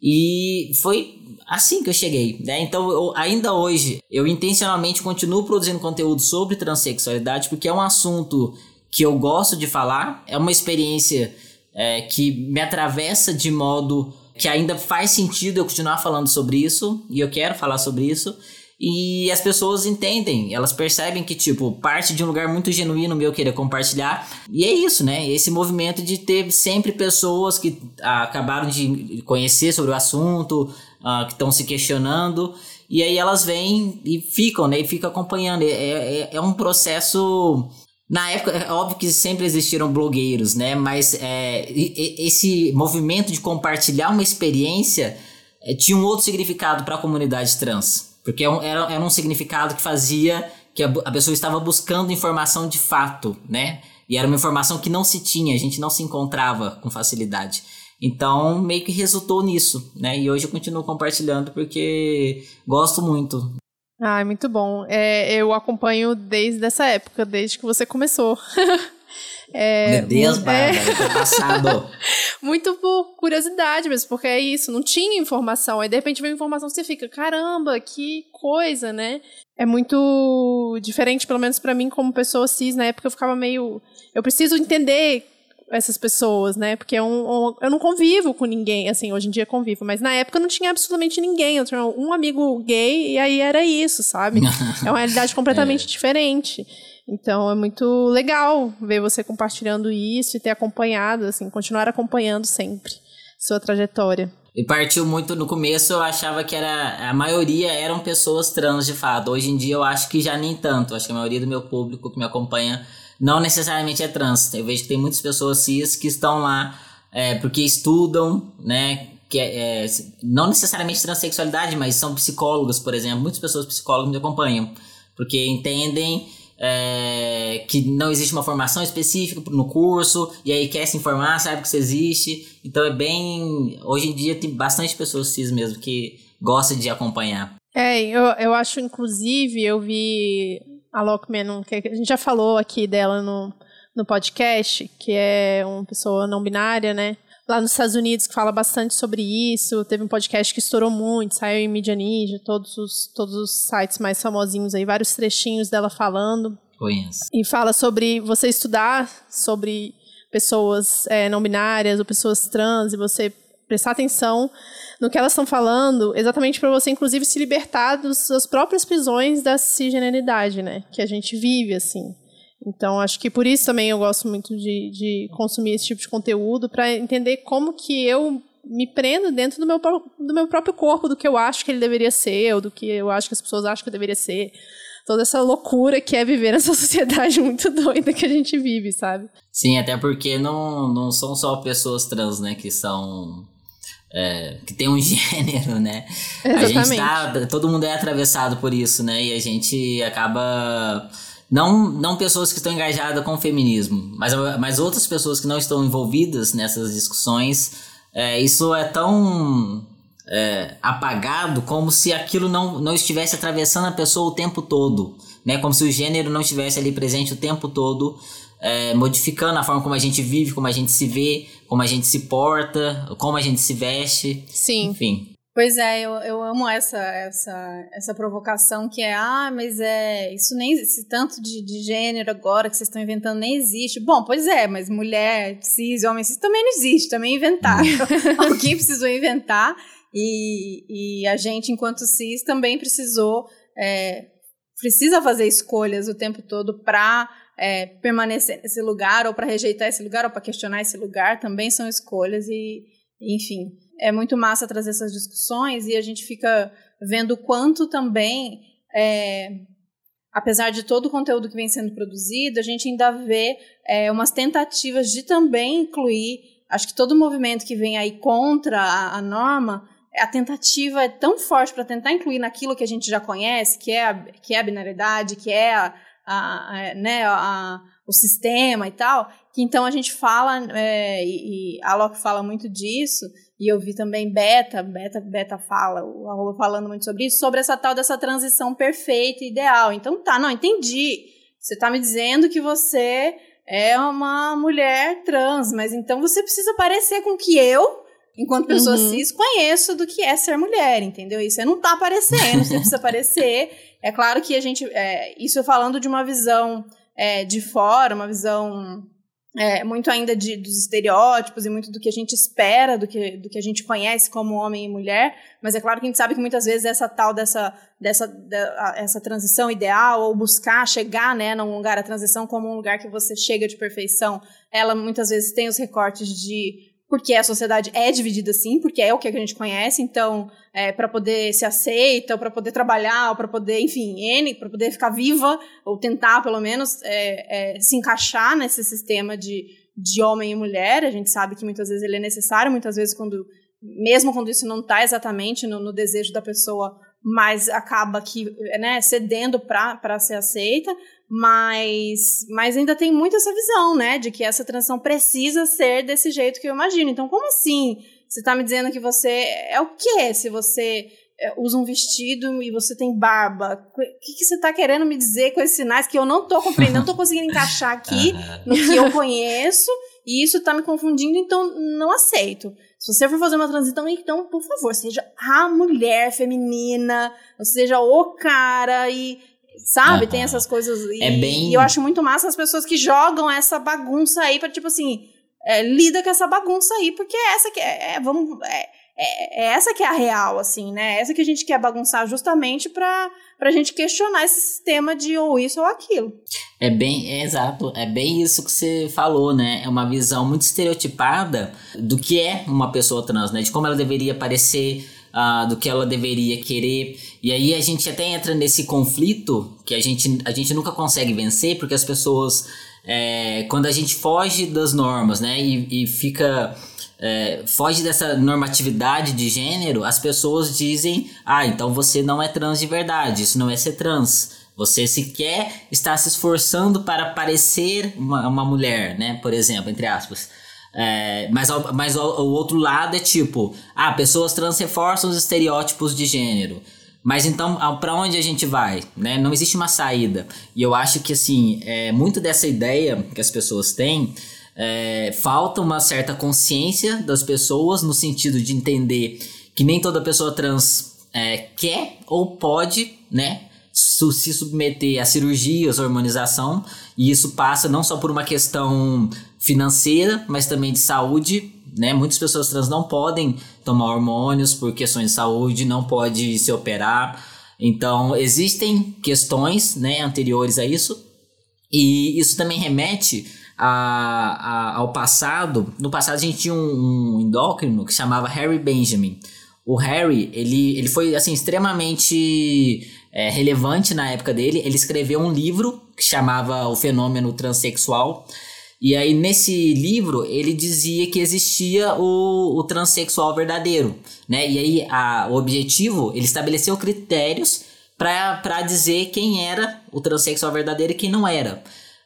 E foi assim que eu cheguei, né? Então, eu, ainda hoje, eu intencionalmente continuo produzindo conteúdo sobre transexualidade porque é um assunto que eu gosto de falar, é uma experiência é, que me atravessa de modo que ainda faz sentido eu continuar falando sobre isso, e eu quero falar sobre isso. E as pessoas entendem, elas percebem que, tipo, parte de um lugar muito genuíno meu querer compartilhar. E é isso, né? Esse movimento de ter sempre pessoas que ah, acabaram de conhecer sobre o assunto, ah, que estão se questionando. E aí elas vêm e ficam, né? E ficam acompanhando. É, é, é um processo na época, é óbvio que sempre existiram blogueiros, né? Mas é, esse movimento de compartilhar uma experiência é, tinha um outro significado para a comunidade trans. Porque é era, era um significado que fazia que a, a pessoa estava buscando informação de fato, né? E era uma informação que não se tinha, a gente não se encontrava com facilidade. Então, meio que resultou nisso, né? E hoje eu continuo compartilhando porque gosto muito Ai, muito bom. É, eu acompanho desde essa época, desde que você começou. É, Meu Deus, Bárbara, é... passado. muito por curiosidade mesmo, porque é isso, não tinha informação. Aí de repente vem informação você fica, caramba, que coisa, né? É muito diferente, pelo menos para mim, como pessoa cis. Na época eu ficava meio. Eu preciso entender essas pessoas, né? Porque é um, um, eu não convivo com ninguém, assim, hoje em dia convivo, mas na época não tinha absolutamente ninguém. Eu tinha um amigo gay e aí era isso, sabe? é uma realidade completamente é. diferente. Então é muito legal ver você compartilhando isso e ter acompanhado, assim, continuar acompanhando sempre sua trajetória. E partiu muito no começo, eu achava que era a maioria eram pessoas trans de fato. Hoje em dia eu acho que já nem tanto. Acho que a maioria do meu público que me acompanha não necessariamente é trans. Eu vejo que tem muitas pessoas cis que estão lá é, porque estudam, né? Que é, é, não necessariamente transexualidade, mas são psicólogas, por exemplo. Muitas pessoas psicólogas me acompanham, porque entendem é, que não existe uma formação específica no curso, e aí quer se informar, sabe que isso existe. Então é bem. Hoje em dia tem bastante pessoas cis mesmo que gostam de acompanhar. É, eu, eu acho, inclusive, eu vi a Lockman, que a gente já falou aqui dela no, no podcast, que é uma pessoa não binária, né? Lá nos Estados Unidos, que fala bastante sobre isso. Teve um podcast que estourou muito, saiu em Media Ninja, todos os, todos os sites mais famosinhos aí, vários trechinhos dela falando. Conheço. E fala sobre você estudar sobre pessoas é, não binárias ou pessoas trans e você prestar atenção no que elas estão falando, exatamente para você, inclusive, se libertar das suas próprias prisões da cisgeneridade, né? Que a gente vive, assim. Então, acho que por isso também eu gosto muito de, de consumir esse tipo de conteúdo, para entender como que eu me prendo dentro do meu, do meu próprio corpo, do que eu acho que ele deveria ser, ou do que eu acho que as pessoas acham que eu deveria ser. Toda essa loucura que é viver nessa sociedade muito doida que a gente vive, sabe? Sim, até porque não, não são só pessoas trans, né, que são é, que tem um gênero, né? Exatamente. A gente tá, todo mundo é atravessado por isso, né? E a gente acaba não, não pessoas que estão engajadas com o feminismo, mas, mas outras pessoas que não estão envolvidas nessas discussões, é, isso é tão é, apagado como se aquilo não, não estivesse atravessando a pessoa o tempo todo, né? Como se o gênero não estivesse ali presente o tempo todo é, modificando a forma como a gente vive, como a gente se vê, como a gente se porta, como a gente se veste. Sim. Enfim. Pois é, eu, eu amo essa, essa, essa provocação que é, ah, mas é, isso nem, esse tanto de, de gênero agora que vocês estão inventando nem existe. Bom, pois é, mas mulher, cis, homem cis também não existe, também inventaram. Alguém precisou inventar e, e a gente, enquanto cis, também precisou, é, precisa fazer escolhas o tempo todo para é, permanecer nesse lugar ou para rejeitar esse lugar ou para questionar esse lugar também são escolhas e, enfim, é muito massa trazer essas discussões e a gente fica vendo quanto também, é, apesar de todo o conteúdo que vem sendo produzido, a gente ainda vê é, umas tentativas de também incluir, acho que todo movimento que vem aí contra a, a norma a tentativa é tão forte para tentar incluir naquilo que a gente já conhece, que é a, que é a binaridade, que é a, a, né, o sistema e tal, que então a gente fala, é, e, e, a Locke fala muito disso, e eu vi também Beta, Beta, Beta fala, o Arroba falando muito sobre isso, sobre essa tal dessa transição perfeita e ideal. Então tá, não, entendi. Você tá me dizendo que você é uma mulher trans, mas então você precisa parecer com que eu, enquanto pessoa uhum. cis, conheço do que é ser mulher, entendeu? E você não tá aparecendo, você precisa aparecer é claro que a gente, é, isso falando de uma visão é, de fora, uma visão é, muito ainda de, dos estereótipos e muito do que a gente espera, do que, do que a gente conhece como homem e mulher, mas é claro que a gente sabe que muitas vezes essa tal dessa, dessa de, essa transição ideal, ou buscar chegar né, num lugar, a transição como um lugar que você chega de perfeição, ela muitas vezes tem os recortes de porque a sociedade é dividida assim, porque é o que a gente conhece, então, é, para poder ser aceita, para poder trabalhar, para poder, enfim, N, para poder ficar viva, ou tentar, pelo menos, é, é, se encaixar nesse sistema de, de homem e mulher, a gente sabe que muitas vezes ele é necessário, muitas vezes quando, mesmo quando isso não está exatamente no, no desejo da pessoa, mas acaba que, né, cedendo para ser aceita, mas, mas ainda tem muito essa visão, né, de que essa transição precisa ser desse jeito que eu imagino. Então, como assim? Você está me dizendo que você é o quê? Se você é, usa um vestido e você tem barba, o que, que você está querendo me dizer com esses sinais que eu não estou compreendendo, não estou conseguindo encaixar aqui no que eu conheço e isso está me confundindo, então não aceito. Se você for fazer uma transição, então, por favor, seja a mulher feminina, seja o cara e Sabe? Tem essas coisas. E, é bem... e eu acho muito massa as pessoas que jogam essa bagunça aí pra, tipo assim, é, lida com essa bagunça aí, porque é essa que é, é vamos, é, é, é, essa que é a real, assim, né? É essa que a gente quer bagunçar justamente pra, pra gente questionar esse sistema de ou isso ou aquilo. É bem, é exato, é bem isso que você falou, né? É uma visão muito estereotipada do que é uma pessoa trans, né? De como ela deveria parecer uh, do que ela deveria querer. E aí a gente até entra nesse conflito que a gente, a gente nunca consegue vencer, porque as pessoas, é, quando a gente foge das normas, né, e, e fica. É, foge dessa normatividade de gênero, as pessoas dizem: ah, então você não é trans de verdade, isso não é ser trans. Você sequer está se esforçando para parecer uma, uma mulher, né? Por exemplo, entre aspas. É, mas mas o, o, outro lado é tipo, ah, pessoas trans reforçam os estereótipos de gênero. Mas então, para onde a gente vai? Né? Não existe uma saída. E eu acho que, assim, é, muito dessa ideia que as pessoas têm, é, falta uma certa consciência das pessoas no sentido de entender que nem toda pessoa trans é, quer ou pode, né? Se submeter a cirurgias, hormonização, e isso passa não só por uma questão financeira, mas também de saúde, né? Muitas pessoas trans não podem tomar hormônios por questões de saúde, não pode se operar. Então, existem questões, né, anteriores a isso. E isso também remete a, a, ao passado. No passado a gente tinha um, um endócrino que chamava Harry Benjamin. O Harry, ele, ele foi assim extremamente é, relevante na época dele. Ele escreveu um livro que chamava O Fenômeno Transsexual. E aí, nesse livro, ele dizia que existia o, o transexual verdadeiro, né? E aí, a, o objetivo, ele estabeleceu critérios para dizer quem era o transexual verdadeiro e quem não era.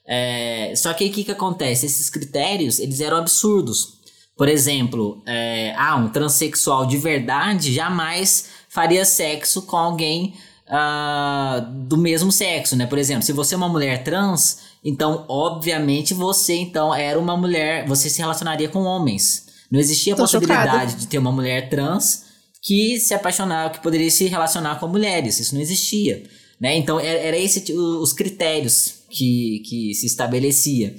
É, só que o que, que acontece? Esses critérios, eles eram absurdos. Por exemplo, é, ah, um transexual de verdade jamais faria sexo com alguém uh, do mesmo sexo, né? Por exemplo, se você é uma mulher trans, então obviamente você então era uma mulher, você se relacionaria com homens. Não existia a possibilidade chocada. de ter uma mulher trans que se apaixonava, que poderia se relacionar com mulheres. Isso não existia, né? Então era, era esse os critérios que, que se estabelecia.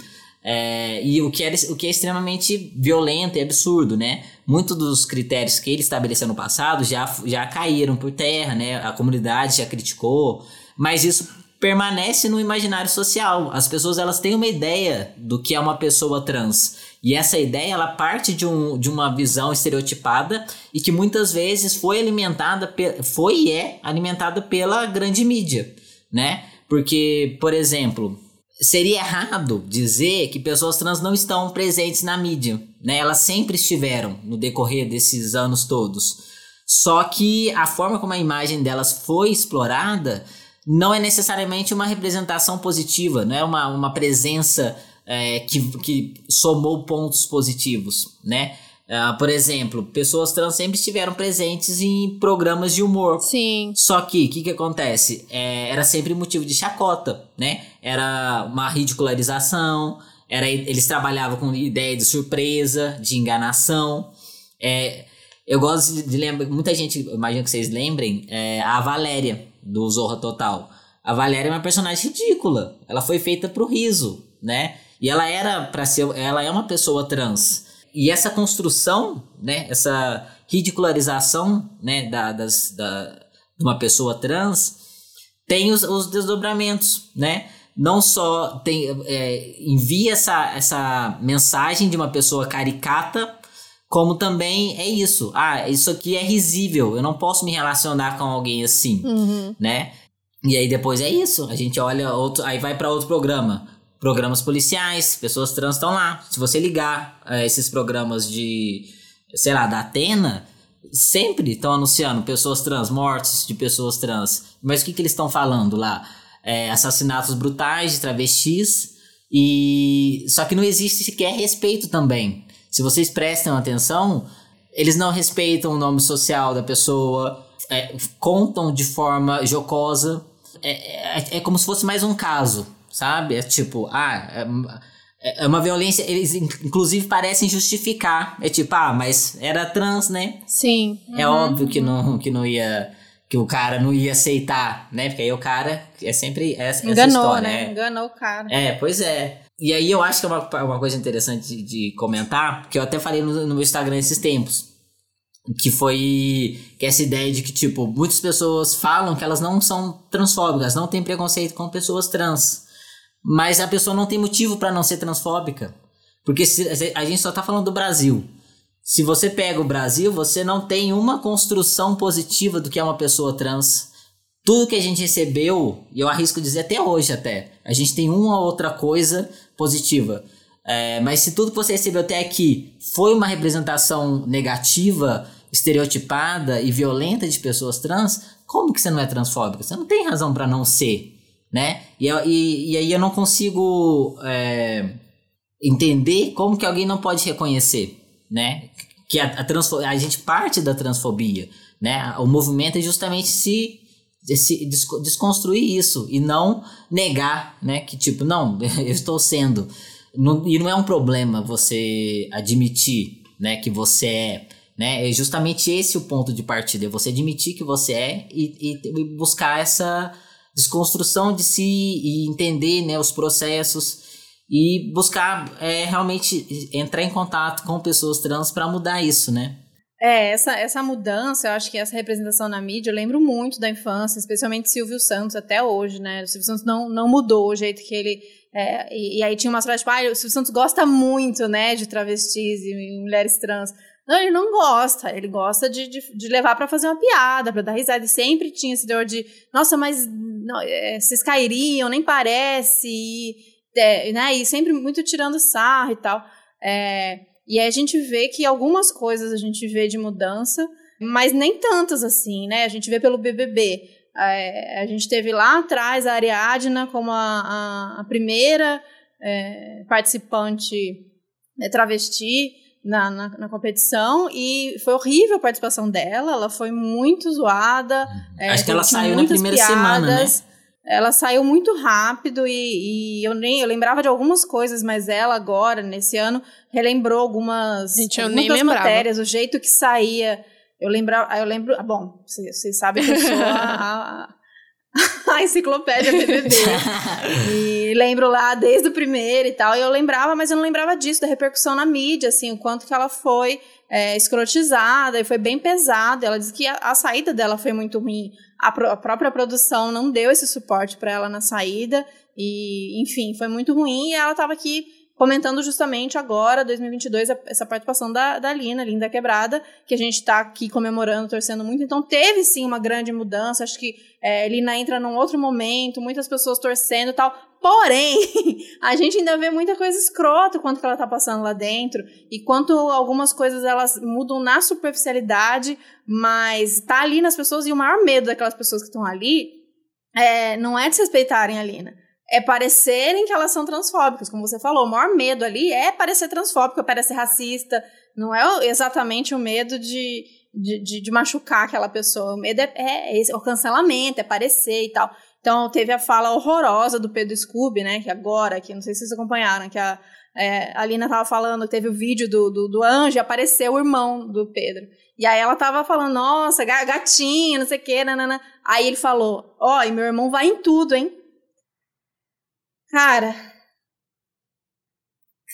É, e o que, era, o que é extremamente violento e absurdo, né? Muitos dos critérios que ele estabeleceu no passado já, já caíram por terra, né? A comunidade já criticou, mas isso permanece no imaginário social. As pessoas elas têm uma ideia do que é uma pessoa trans. E essa ideia ela parte de, um, de uma visão estereotipada e que muitas vezes foi alimentada, foi e é alimentada pela grande mídia, né? Porque, por exemplo, seria errado dizer que pessoas trans não estão presentes na mídia, né? Elas sempre estiveram no decorrer desses anos todos. Só que a forma como a imagem delas foi explorada não é necessariamente uma representação positiva, não é uma, uma presença é, que, que somou pontos positivos, né? Uh, por exemplo, pessoas trans sempre estiveram presentes em programas de humor. Sim. Só que, o que, que acontece? É, era sempre motivo de chacota, né? Era uma ridicularização, era, eles trabalhavam com ideia de surpresa, de enganação. É, eu gosto de, lembrar, muita gente, imagino que vocês lembrem, é, a Valéria, do Zorra Total. A Valéria é uma personagem ridícula. Ela foi feita pro riso, né? E ela era para ser, ela é uma pessoa trans. E essa construção, né, essa ridicularização, né, da, das, da, de uma pessoa trans tem os, os desdobramentos, né? Não só tem é, envia essa, essa mensagem de uma pessoa caricata, como também é isso. Ah, isso aqui é risível. Eu não posso me relacionar com alguém assim, Uhum. né? E aí depois é isso. A gente olha outro, aí vai para outro programa. Programas policiais, pessoas trans estão lá. Se você ligar eh, esses programas de, sei lá, da Atena, sempre estão anunciando pessoas trans, mortes de pessoas trans. Mas o que, que eles estão falando lá? É, assassinatos brutais de travestis. E só que não existe sequer respeito também. Se vocês prestam atenção, eles não respeitam o nome social da pessoa, é, contam de forma jocosa. É, é, é como se fosse mais um caso, sabe? É tipo, ah, é, é uma violência. Eles in- inclusive parecem justificar. É tipo, ah, mas era trans, né? Sim. É óbvio que não, que não ia. Que o cara não ia aceitar, né? Porque aí o cara é sempre essa, essa Enganou, história. né? é. Enganou o cara. É, pois é. E aí eu acho que é uma, uma coisa interessante de, de comentar, que eu até falei no, no meu Instagram esses tempos. Que foi que essa ideia de que, tipo, muitas pessoas falam que elas não são transfóbicas, não têm preconceito com pessoas trans. Mas a pessoa não tem motivo para não ser transfóbica. Porque se- a gente só tá falando do Brasil. Se você pega o Brasil, você não tem uma construção positiva do que é uma pessoa trans. Tudo que a gente recebeu, e eu arrisco dizer até hoje até, a gente tem uma ou outra coisa positiva. É, mas se tudo que você recebeu até aqui foi uma representação negativa, estereotipada e violenta de pessoas trans, como que você não é transfóbica? Você não tem razão para não ser, né? E, e, e aí eu não consigo é, entender como que alguém não pode reconhecer, né? Que a, a, transfo- a gente parte da transfobia, né? O movimento é justamente se, se desco- desconstruir isso e não negar, né? Que tipo, não, eu estou sendo. Não- e não é um problema você admitir, né? Que você é, né? É justamente esse o ponto de partida, é você admitir que você é e, e- e buscar essa desconstrução de si e entender, né? Os processos e buscar é, realmente entrar em contato com pessoas trans para mudar isso, né? É, essa, essa mudança, eu acho que essa representação na mídia, eu lembro muito da infância, especialmente Silvio Santos, até hoje, né? O Silvio Santos não, não mudou o jeito que ele. é, e, e aí tinha umas frases tipo, ah, o Silvio Santos gosta muito, né, de travestis e mulheres trans. Não, ele não gosta, ele gosta de, de, de levar para fazer uma piada, para dar risada. E sempre tinha esse dor de, nossa, mas não, é, vocês cairiam, nem parece, e, é, né? E sempre muito tirando sarro e tal. É, e aí a gente vê que algumas coisas a gente vê de mudança, mas nem tantas assim, né? A gente vê pelo BBB. É, a gente teve lá atrás a Ariadna como a, a, a primeira é, participante né, travesti na, na, na competição e foi horrível a participação dela, ela foi muito zoada. é, Acho que ela saiu na primeira semana, né? Ela saiu muito rápido e, e eu nem eu lembrava de algumas coisas, mas ela agora, nesse ano, relembrou algumas, Gente, eu algumas nem lembrava. matérias, o jeito que saía. Eu lembrava, eu lembro. ah, Bom, vocês vocês sabem que eu sou a, a, a enciclopédia BBB. E lembro lá desde o primeiro e tal. E eu lembrava, mas eu não lembrava disso, da repercussão na mídia, assim, o quanto que ela foi é, escrotizada e foi bem pesada. Ela disse que a, a saída dela foi muito ruim. A, a própria produção não deu esse suporte para ela na saída. E, enfim, foi muito ruim. E ela estava aqui comentando justamente agora, 2022, a- essa participação da, da Lina, Linda Quebrada, que a gente está aqui comemorando, torcendo muito. Então, teve sim uma grande mudança. Acho que é, Lina entra num outro momento, muitas pessoas torcendo e tal. Porém, a gente ainda vê muita coisa escrota quanto que ela tá passando lá dentro e quanto algumas coisas elas mudam na superficialidade, mas tá ali nas pessoas e o maior medo daquelas pessoas que estão ali é, não é desrespeitarem a Lina. É parecerem que elas são transfóbicas, como você falou. O maior medo ali é parecer transfóbico, parecer racista. Não é exatamente o medo de, de, de, de machucar aquela pessoa. O medo é, é é o cancelamento, é parecer e tal. Então, teve a fala horrorosa do Pedro Scooby, né? Que agora, que não sei se vocês acompanharam, que a, é, a Lina tava falando, teve o vídeo do, do, do anjo, apareceu o irmão do Pedro. E aí ela tava falando, nossa, gatinho, não sei o quê, nanana. Aí ele falou, ó, oh, e meu irmão vai em tudo, hein? Cara,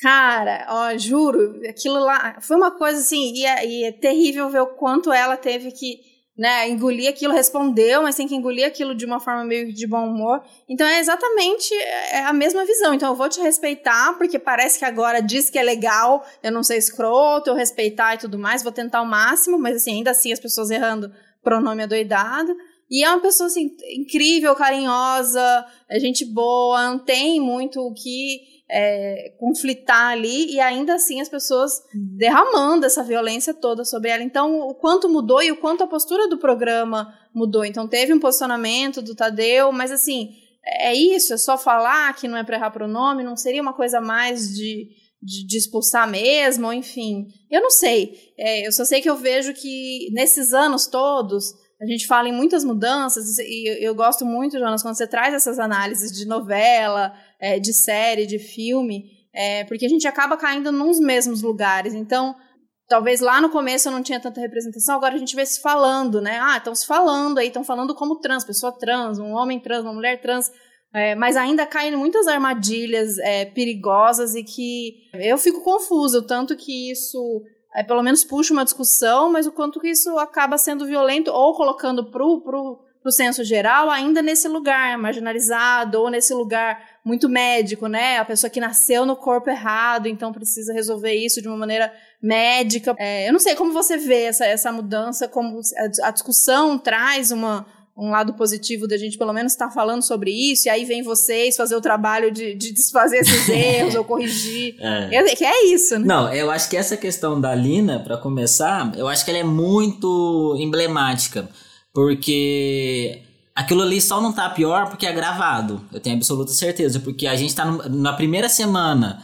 cara, ó, juro, aquilo lá foi uma coisa assim, e é, e é terrível ver o quanto ela teve que né, engolir aquilo, respondeu, mas tem que engolir aquilo de uma forma meio de bom humor. Então é exatamente é a mesma visão. Então eu vou te respeitar, porque parece que agora diz que é legal eu não ser escroto, eu respeitar e tudo mais, vou tentar o máximo, mas assim, ainda assim as pessoas errando pronome adoidado. E é uma pessoa assim, incrível, carinhosa, é gente boa, não tem muito o que é, conflitar ali e ainda assim as pessoas derramando essa violência toda sobre ela. Então, o quanto mudou e o quanto a postura do programa mudou. Então, teve um posicionamento do Tadeu, mas assim, é isso, é só falar que não é para errar pronome, não seria uma coisa mais de, de, de, expulsar mesmo, ou enfim. Eu não sei. É, eu só sei que eu vejo que nesses anos todos. A gente fala em muitas mudanças, e eu, gosto muito, Jonas, quando você traz essas análises de novela, é, de série, de filme, é, porque a gente acaba caindo nos mesmos lugares. Então, talvez lá no começo eu não tinha tanta representação, agora a gente vê se falando, né? Ah, estão se falando aí, estão falando como trans, pessoa trans, um homem trans, uma mulher trans. É, mas ainda caem em muitas armadilhas é, perigosas e que eu fico confusa, o tanto que isso é, pelo menos puxa uma discussão, mas o quanto que isso acaba sendo violento ou colocando pro, pro, pro senso geral ainda nesse lugar marginalizado ou nesse lugar muito médico, né? A pessoa que nasceu no corpo errado, então precisa resolver isso de uma maneira médica. É, eu não sei como você vê essa, essa mudança, como a, a discussão traz uma, um lado positivo da gente pelo menos estar tá falando sobre isso, e aí vem vocês fazer o trabalho de, de desfazer esses erros ou corrigir. É. que é isso, né? Não, eu acho que essa questão da Lina, para começar, eu acho que ela é muito emblemática, porque aquilo ali só não tá pior porque é gravado. Eu tenho absoluta certeza. Porque a gente tá no, na primeira semana.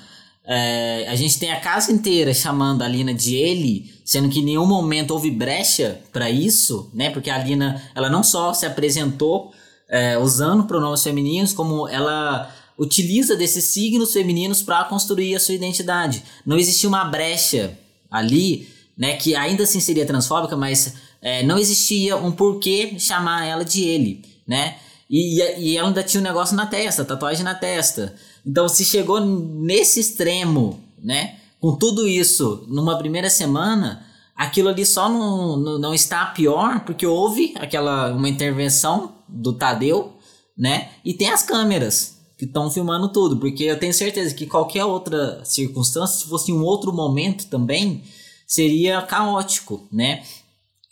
É, a gente tem a casa inteira chamando a Lina de ele, sendo que em nenhum momento houve brecha para isso, né? Porque a Lina, ela não só se apresentou é, usando pronomes femininos, como ela utiliza desses signos femininos para construir a sua identidade. Não existia uma brecha ali, né? Que ainda assim seria transfóbica, mas é, não existia um porquê chamar ela de ele, né? E, e ela ainda tinha um negócio na testa, tatuagem na testa. Então, se chegou nesse extremo, né? Com tudo isso, numa primeira semana, aquilo ali só não, não, não está pior porque houve aquela uma intervenção do Tadeu, né? E tem as câmeras que estão filmando tudo, porque eu tenho certeza que qualquer outra circunstância, se fosse um outro momento também, seria caótico, né?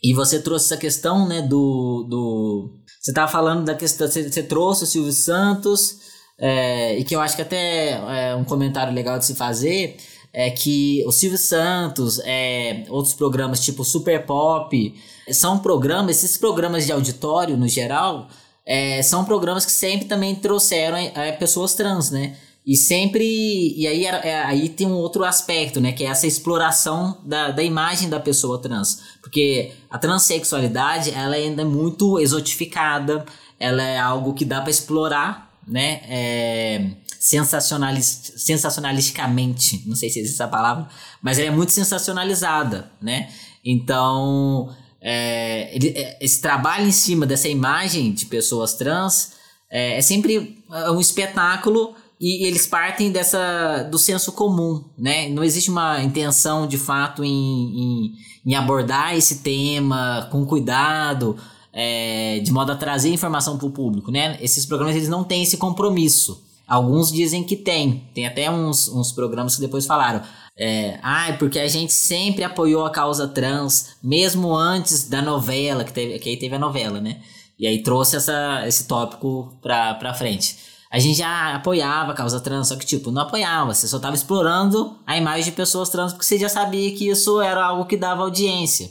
E você trouxe essa questão, né, do... do você estava falando da questão, você, você trouxe o Silvio Santos, é, e que eu acho que até é um comentário legal de se fazer, é que o Silvio Santos, é, outros programas tipo Super Pop, são programas, esses programas de auditório no geral, é, são programas que sempre também trouxeram é, pessoas trans, né? E sempre. E aí, é, aí tem um outro aspecto, né? Que é essa exploração da, da imagem da pessoa trans. Porque a transexualidade, ela ainda é muito exotificada, ela é algo que dá para explorar, né? É, sensacionalis, sensacionalisticamente, não sei se existe essa palavra, mas ela é muito sensacionalizada, né? Então, é, ele, é, esse trabalho em cima dessa imagem de pessoas trans é, é sempre um espetáculo e eles partem dessa do senso comum, né? Não existe uma intenção de fato em, em, em abordar esse tema com cuidado, é, de modo a trazer informação para o público, né? Esses programas eles não têm esse compromisso. Alguns dizem que tem. Tem até uns, uns programas que depois falaram. É, ah, porque a gente sempre apoiou a causa trans, mesmo antes da novela, que, teve, que aí teve a novela, né? E aí trouxe essa, esse tópico pra, pra frente a gente já apoiava a causa trans, só que, tipo, não apoiava, você só tava explorando a imagem de pessoas trans porque você já sabia que isso era algo que dava audiência,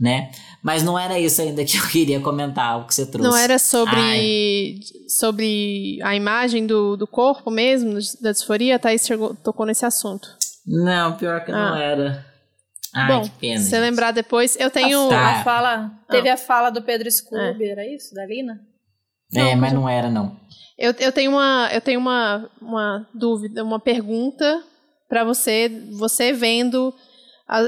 né? Mas não era isso ainda que eu queria comentar, o que você trouxe. Não era sobre, sobre a imagem do, do corpo mesmo, da disforia? A Thaís chegou, tocou nesse assunto. Não, pior que ah. não era. Ai, Bom, que pena. Se você lembrar depois, eu tenho. A, a fala. Teve ah. a fala do Pedro Scooby, é. era isso? Da Lina? É, não, mas não era, não. Eu, eu tenho, uma, eu tenho uma, uma dúvida, uma pergunta para você, você vendo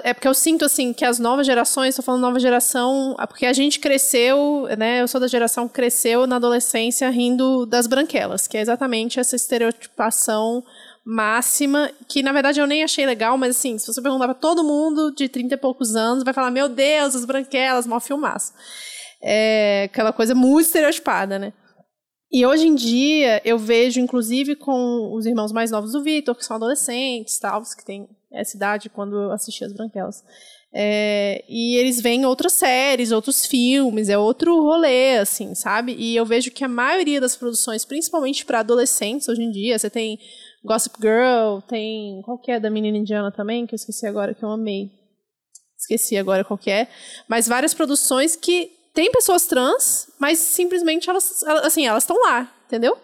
é porque eu sinto, assim, que as novas gerações, estou falando nova geração, porque a gente cresceu, né? Eu sou da geração que cresceu na adolescência rindo das branquelas, que é exatamente essa estereotipação máxima, que na verdade eu nem achei legal, mas assim, se você perguntar pra todo mundo de 30 e poucos anos, vai falar, meu Deus, as branquelas, mal filmaço. É aquela coisa muito estereotipada, né? E hoje em dia eu vejo, inclusive, com os irmãos mais novos do Vitor, que são adolescentes, tal, que têm essa idade quando eu assisti as Branquelas. É, e eles veem outras séries, outros filmes, é outro rolê, assim, sabe? E eu vejo que a maioria das produções, principalmente para adolescentes hoje em dia, você tem Gossip Girl, tem. Qual que é da menina indiana também, que eu esqueci agora, que eu amei. Esqueci agora qual que é. Mas várias produções que tem pessoas trans, mas simplesmente elas, assim, elas estão lá, entendeu?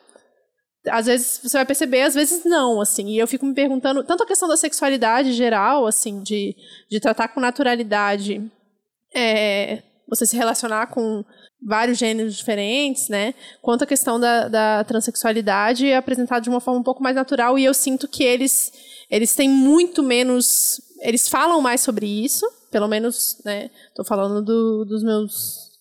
Às vezes você vai perceber, às vezes não, assim. E eu fico me perguntando, tanto a questão da sexualidade geral, assim, de, de tratar com naturalidade, é, você se relacionar com vários gêneros diferentes, né? Quanto a questão da, da transexualidade é apresentada de uma forma um pouco mais natural e eu sinto que eles eles têm muito menos, eles falam mais sobre isso, pelo menos, né? Tô falando do, dos meus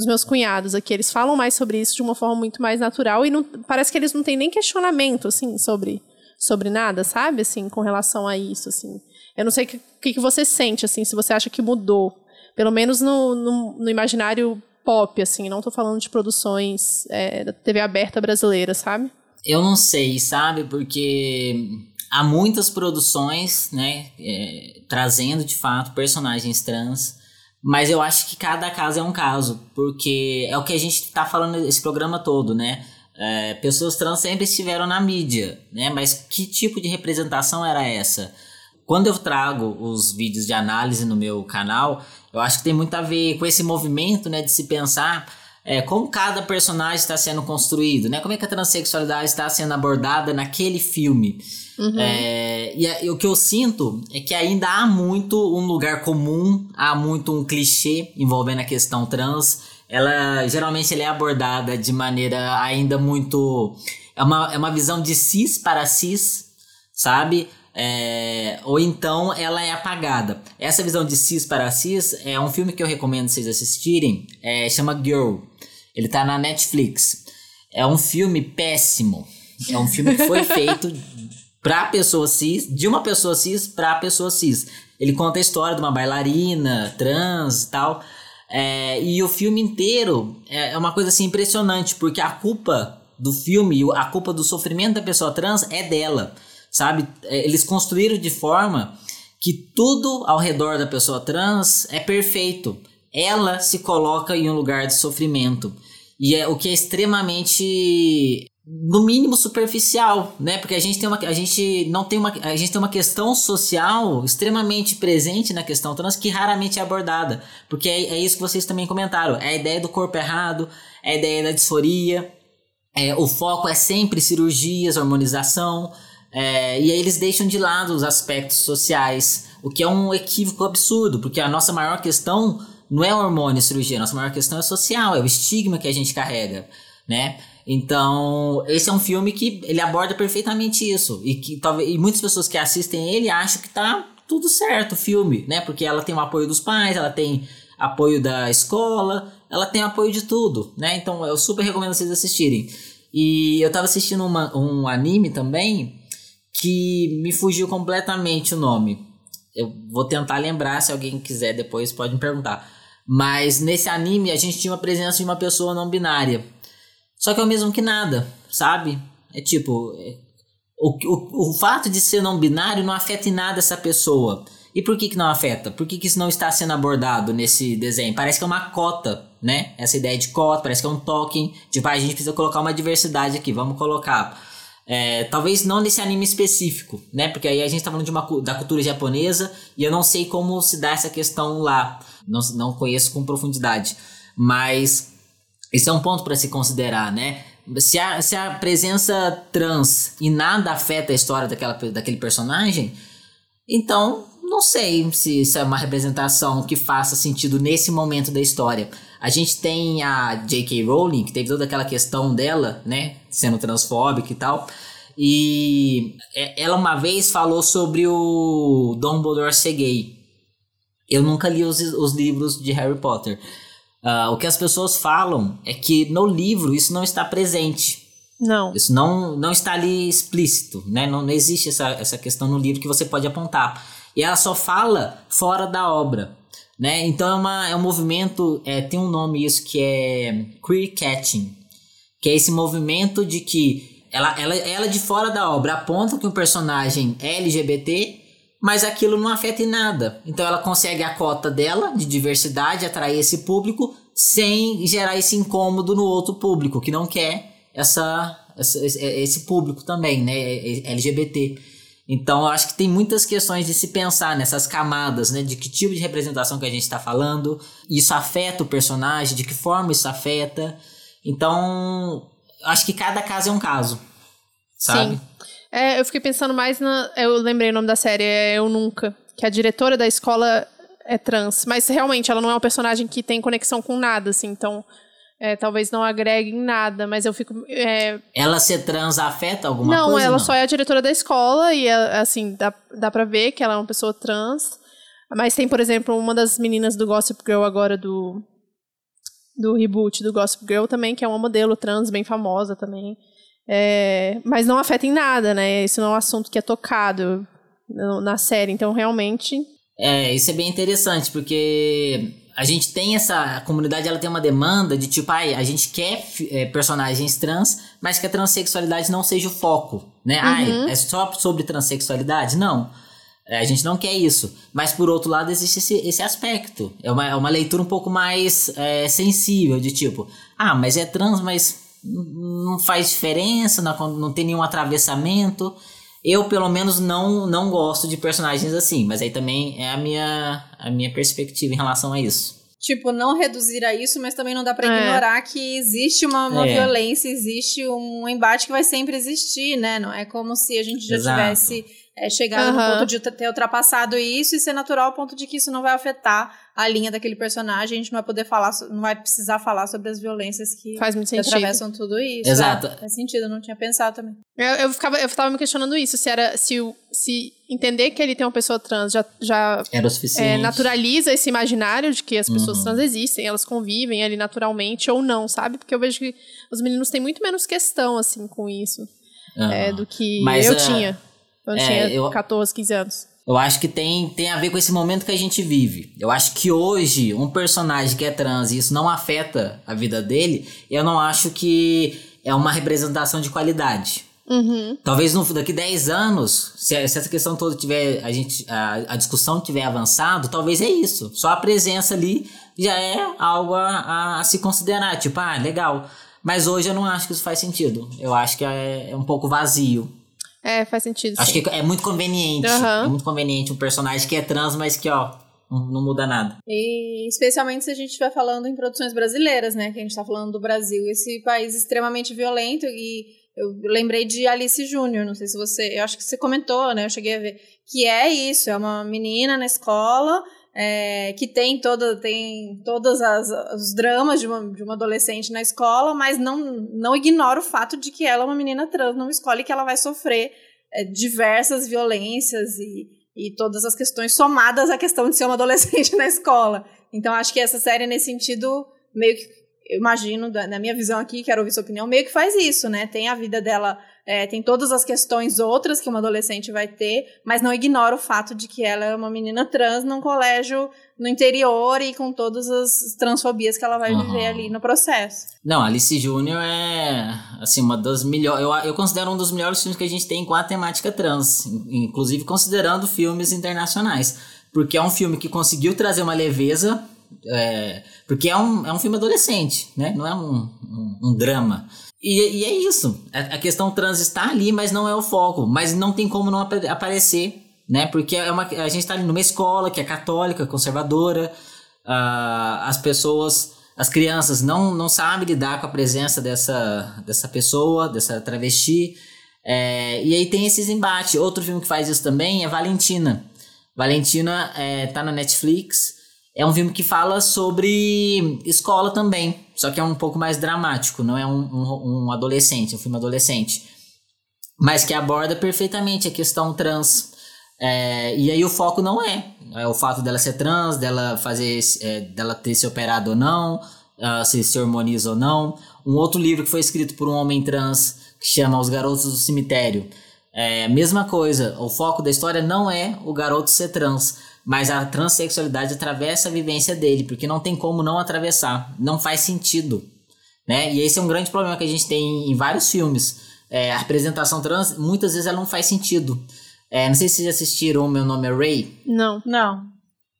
dos meus cunhados aqui, eles falam mais sobre isso de uma forma muito mais natural e não, parece que eles não têm nem questionamento, assim, sobre, sobre nada, sabe? Assim, com relação a isso, assim. Eu não sei o que, que, você sente, assim, se você acha que mudou. Pelo menos no, no, no imaginário pop, assim, não tô falando de produções é, da TV aberta brasileira, sabe? Eu não sei, sabe? Porque há muitas produções, né, é, trazendo de fato personagens trans mas eu acho que cada caso é um caso, porque é o que a gente está falando esse programa todo, né? É, pessoas trans sempre estiveram na mídia, né? Mas que tipo de representação era essa? Quando eu trago os vídeos de análise no meu canal, eu acho que tem muito a ver com esse movimento, né? De se pensar é, como cada personagem está sendo construído, né? Como é que a transexualidade está sendo abordada naquele filme. Uhum. É, e, e, o que eu sinto é que ainda há muito um lugar comum, há muito um clichê envolvendo a questão trans. Ela geralmente ela é abordada de maneira ainda muito. É uma, é uma visão de cis para cis, sabe? É, ou então ela é apagada. Essa visão de cis para cis é um filme que eu recomendo vocês assistirem. É, chama Girl. Ele tá na Netflix. É um filme péssimo. É um filme que foi feito pra pessoa cis, de uma pessoa cis pra pessoa cis. Ele conta a história de uma bailarina trans e tal. É, e o filme inteiro é, é uma coisa assim impressionante, porque a culpa do filme, a culpa do sofrimento da pessoa trans é dela, sabe? É, eles construíram de forma que tudo ao redor da pessoa trans é perfeito. Ela se coloca em um lugar de sofrimento. E é o que é extremamente no mínimo superficial, né? Porque a gente tem uma a gente não tem uma a gente tem uma questão social extremamente presente na questão trans que raramente é abordada, porque é, é isso que vocês também comentaram, é a ideia do corpo errado, é a ideia da disforia, é, o foco é sempre cirurgias, hormonização, é, e aí eles deixam de lado os aspectos sociais, o que é um equívoco absurdo, porque a nossa maior questão não é hormônio e cirurgia, a nossa maior questão é social, é o estigma que a gente carrega, né? Então, esse é um filme que ele aborda perfeitamente isso. E que talvez e muitas pessoas que assistem ele acham que tá tudo certo o filme, né? Porque ela tem o apoio dos pais, ela tem apoio da escola, ela tem apoio de tudo, né? Então, eu super recomendo vocês assistirem. E eu tava assistindo uma, um anime também que me fugiu completamente o nome. Eu vou tentar lembrar, se alguém quiser depois pode me perguntar. Mas nesse anime a gente tinha uma presença de uma pessoa não binária. Só que é o mesmo que nada, sabe? É tipo, é, o, o, o fato de ser não binário não afeta em nada essa pessoa. E por que, que não afeta? Por que, que isso não está sendo abordado nesse desenho? Parece que é uma cota, né? Essa ideia de cota, parece que é um token. Tipo, a gente precisa colocar uma diversidade aqui, vamos colocar. É, talvez não nesse anime específico, né? Porque aí a gente tá falando de uma, da cultura japonesa e eu não sei como se dá essa questão lá. Não, não conheço com profundidade. Mas esse é um ponto para se considerar, né? Se a, se a presença trans e nada afeta a história daquela, daquele personagem, então não sei se isso é uma representação que faça sentido nesse momento da história. A gente tem a J.K. Rowling, que teve toda aquela questão dela, né, sendo transfóbica e tal. E é, ela uma vez falou sobre o Dumbledore ser gay. Eu nunca li os, os livros de Harry Potter. Uh, o que as pessoas falam é que no livro isso não está presente. Não. Isso não, não está ali explícito, né? Não, não existe essa, essa questão no livro que você pode apontar. E ela só fala fora da obra, né? Então é, uma, é um movimento, é, tem um nome isso que é queer catching, que é esse movimento de que ela, ela, ela de fora da obra aponta que um personagem é LGBT, mas aquilo não afeta em nada. Então ela consegue a cota dela de diversidade, atrair esse público, sem gerar esse incômodo no outro público que não quer essa, essa esse público também, né, LGBT. Então eu acho que tem muitas questões de se pensar nessas camadas, né, de que tipo de representação que a gente está falando, isso afeta o personagem, de que forma isso afeta. Então acho que cada caso é um caso, sabe? Sim. É, eu fiquei pensando mais na. Eu lembrei o nome da série, é Eu Nunca. Que a diretora da escola é trans. Mas realmente, ela não é um personagem que tem conexão com nada, assim. Então, é, talvez não agregue em nada. Mas eu fico. É... Ela ser trans afeta alguma não, coisa? Ela não, ela só é a diretora da escola. E, é, assim, dá, dá pra ver que ela é uma pessoa trans. Mas tem, por exemplo, uma das meninas do Gossip Girl agora, do. Do reboot do Gossip Girl também, que é uma modelo trans bem famosa também. É, mas não afeta em nada, né? Isso não é um assunto que é tocado na série. Então, realmente. É, isso é bem interessante, porque a gente tem essa. A comunidade ela tem uma demanda de tipo, ai, a gente quer é, personagens trans, mas que a transexualidade não seja o foco, né? Uhum. Ai, é só sobre transexualidade? Não. É, a gente não quer isso. Mas, por outro lado, existe esse, esse aspecto. É uma, é uma leitura um pouco mais é, sensível, de tipo, ah, mas é trans, mas não faz diferença, não, não tem nenhum atravessamento. Eu, pelo menos, não, não gosto de personagens assim, mas aí também é a minha, a minha perspectiva em relação a isso. Tipo, não reduzir a isso, mas também não dá para é. ignorar que existe uma, uma é. violência, existe um embate que vai sempre existir, né? Não é como se a gente já Exato. tivesse é, chegado uhum. no ponto de ter ultrapassado isso e ser natural ao ponto de que isso não vai afetar a linha daquele personagem, a gente não vai poder falar, não vai precisar falar sobre as violências que, Faz muito que atravessam tudo isso. Exato. É, faz sentido, eu não tinha pensado também. Eu, eu, ficava, eu ficava me questionando isso, se era se, se entender que ele tem uma pessoa trans já, já era o suficiente. É, naturaliza esse imaginário de que as pessoas uhum. trans existem, elas convivem ali naturalmente ou não, sabe? Porque eu vejo que os meninos têm muito menos questão assim com isso uhum. é, do que Mas, eu uh, tinha. Quando é, tinha eu, 14, 15 anos. Eu acho que tem, tem a ver com esse momento que a gente vive. Eu acho que hoje, um personagem que é trans e isso não afeta a vida dele, eu não acho que é uma representação de qualidade. Uhum. Talvez no, daqui 10 anos, se, se, essa questão toda tiver, a, gente, a, a, discussão tiver avançado, talvez é isso. Só a presença ali já é algo a, a, a, se considerar. Tipo, ah, legal. Mas hoje eu não acho que isso faz sentido. Eu acho que é, é um pouco vazio. É, faz sentido. Acho sim. que é muito conveniente. Uhum. É muito conveniente um personagem que é trans, mas que, ó, não muda nada. E especialmente se a gente estiver falando em produções brasileiras, né? Que a gente está falando do Brasil, esse país extremamente violento. E eu lembrei de Alice Júnior, não sei se você. Eu acho que você comentou, né? Eu cheguei a ver. Que é isso, é uma menina na escola é, que tem toda tem todos as, os dramas de uma, de uma adolescente na escola, mas não, não ignora o fato de que ela é uma menina trans numa escola e que ela vai sofrer é, diversas violências e, e todas as questões somadas à questão de ser uma adolescente na escola. Então acho que essa série, nesse sentido, meio que, eu imagino, na minha visão aqui, quero ouvir sua opinião, meio que faz isso, né? Tem a vida dela é, tem todas as questões outras que uma adolescente vai ter, mas não ignora o fato de que ela é uma menina trans num colégio no interior e com todas as transfobias que ela vai uhum. viver ali no processo. Não, Alice Júnior é, assim, uma das melhores. Eu, eu considero um dos melhores filmes que a gente tem com a temática trans, inclusive considerando filmes internacionais. Porque é um filme que conseguiu trazer uma leveza. É, porque é um, é um filme adolescente, né? Não é um, um, um drama. E, e, é isso. A, a, questão trans está ali, mas não é o foco. Mas não tem como não ap aparecer, né? Porque é uma, a gente está ali numa escola que é católica, conservadora. Uh, as pessoas, as crianças não, não sabem lidar com a presença dessa, dessa pessoa, dessa travesti. É, e aí tem esses embates. Outro filme que faz isso também é Valentina. Valentina é, tá na Netflix. É um filme que fala sobre escola também, só que é um pouco mais dramático, não é um, um, um adolescente, é um filme adolescente. mas que aborda perfeitamente a questão trans. É, e aí o foco não é, é, o fato dela ser trans, dela fazer, é, dela ter se operado ou não, uh, se se hormoniza ou não. Um outro livro que foi escrito por um homem trans que chama Os Garotos do Cemitério. É, mesma coisa, o foco da história não é o garoto ser trans, mas a transexualidade atravessa a vivência dele, porque não tem como não atravessar, não faz sentido. Né? E esse é um grande problema que a gente tem em vários filmes. É, a representação trans, muitas vezes ela não faz sentido. É, não sei se vocês já assistiram Meu Nome é Ray. Não. Não.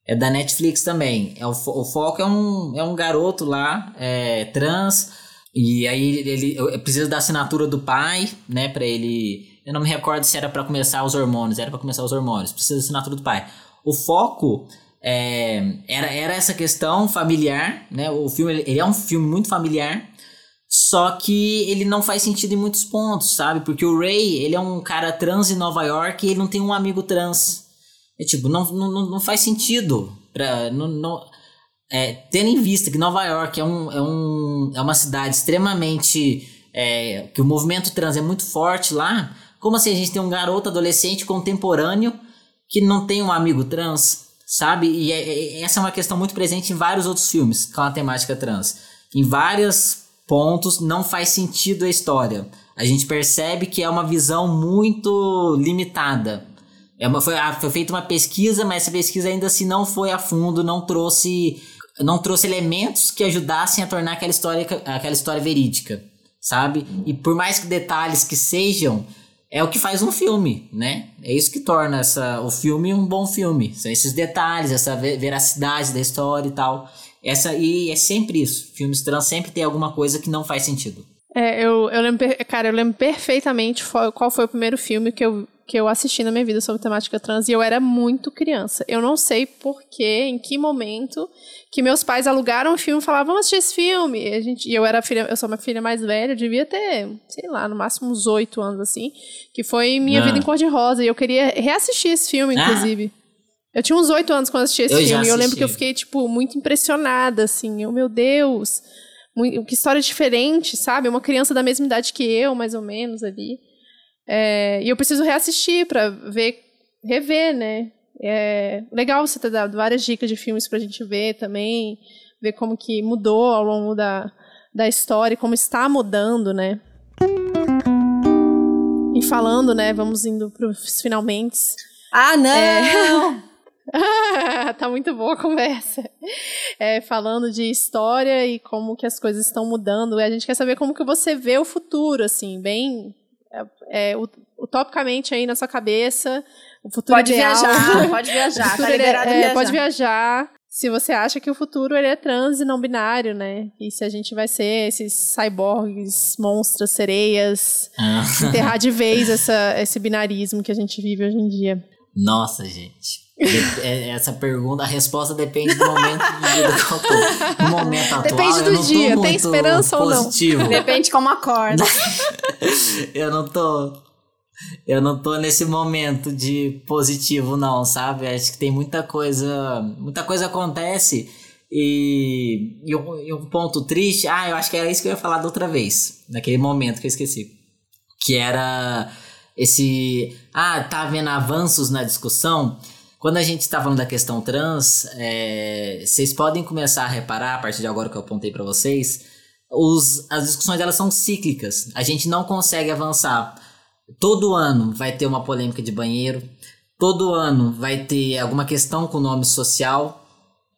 É da Netflix também. É o, o foco é um, é um garoto lá, é, trans, e aí ele precisa da assinatura do pai, né, para ele. Eu não me recordo se era para começar os hormônios, era para começar os hormônios. Precisa da assinatura do pai. O foco é, era, era essa questão familiar, né? O filme ele é um filme muito familiar, só que ele não faz sentido em muitos pontos, sabe? Porque o Ray, ele é um cara trans em Nova York e ele não tem um amigo trans. É tipo, não, não, não faz sentido. Pra, não, não, é, tendo em vista que Nova York é, um, é, um, é uma cidade extremamente. É, que o movimento trans é muito forte lá, como assim a gente tem um garoto adolescente contemporâneo que não tem um amigo trans, sabe? E é, é, essa é uma questão muito presente em vários outros filmes com a temática trans. Em vários pontos não faz sentido a história. A gente percebe que é uma visão muito limitada. É uma, foi, ah, foi feita uma pesquisa, mas essa pesquisa ainda assim não foi a fundo, não trouxe não trouxe elementos que ajudassem a tornar aquela história, aquela história verídica, sabe? E por mais que detalhes que sejam, é o que faz um filme, né? É isso que torna essa, o filme um bom filme. São esses detalhes, essa veracidade da história e tal. Essa, e é sempre isso. Filmes trans sempre tem alguma coisa que não faz sentido. É, eu, eu lembro, cara, eu lembro perfeitamente qual foi o primeiro filme que eu, que eu assisti na minha vida sobre temática trans e eu era muito criança. Eu não sei porquê, em que momento que meus pais alugaram um filme e falavam, vamos assistir esse filme. E, a gente, e eu era filha, eu sou uma filha mais velha, eu devia ter, sei lá, no máximo uns oito anos, assim, que foi Minha ah. Vida em Cor-de-Rosa. E eu queria reassistir esse filme, ah. inclusive. Ah. Eu tinha uns oito anos quando assisti esse eu filme. E eu lembro que eu fiquei, tipo, muito impressionada, assim. Eu, meu Deus, muito, que história diferente, sabe? Uma criança da mesma idade que eu, mais ou menos, ali. É, e eu preciso reassistir para ver, rever, né? É legal você ter dado várias dicas de filmes pra gente ver também, ver como que mudou ao longo da, da história, como está mudando, né? E falando, né, vamos indo pros finalmente. Ah, não! É... tá muito boa a conversa. É, falando de história e como que as coisas estão mudando. A gente quer saber como que você vê o futuro, assim, bem é, é, utopicamente aí na sua cabeça. O futuro pode ideal. viajar, pode viajar, tá liberado é, viajar. Pode viajar. Se você acha que o futuro ele é trans e não binário, né? E se a gente vai ser esses cyborgs, monstros, sereias, ah. enterrar de vez essa, esse binarismo que a gente vive hoje em dia. Nossa, gente. É, essa pergunta, a resposta depende do momento do dia. No momento atual, depende do dia, tem esperança positivo. ou não? Depende como acorda. eu não tô. Eu não tô nesse momento de positivo, não, sabe? Acho que tem muita coisa. Muita coisa acontece. E, e, um, e um ponto triste. Ah, eu acho que era isso que eu ia falar da outra vez. Naquele momento que eu esqueci. Que era esse. Ah, tá havendo avanços na discussão. Quando a gente está falando da questão trans, é, vocês podem começar a reparar, a partir de agora que eu apontei para vocês, os, as discussões elas são cíclicas. A gente não consegue avançar. Todo ano vai ter uma polêmica de banheiro, todo ano vai ter alguma questão com nome social,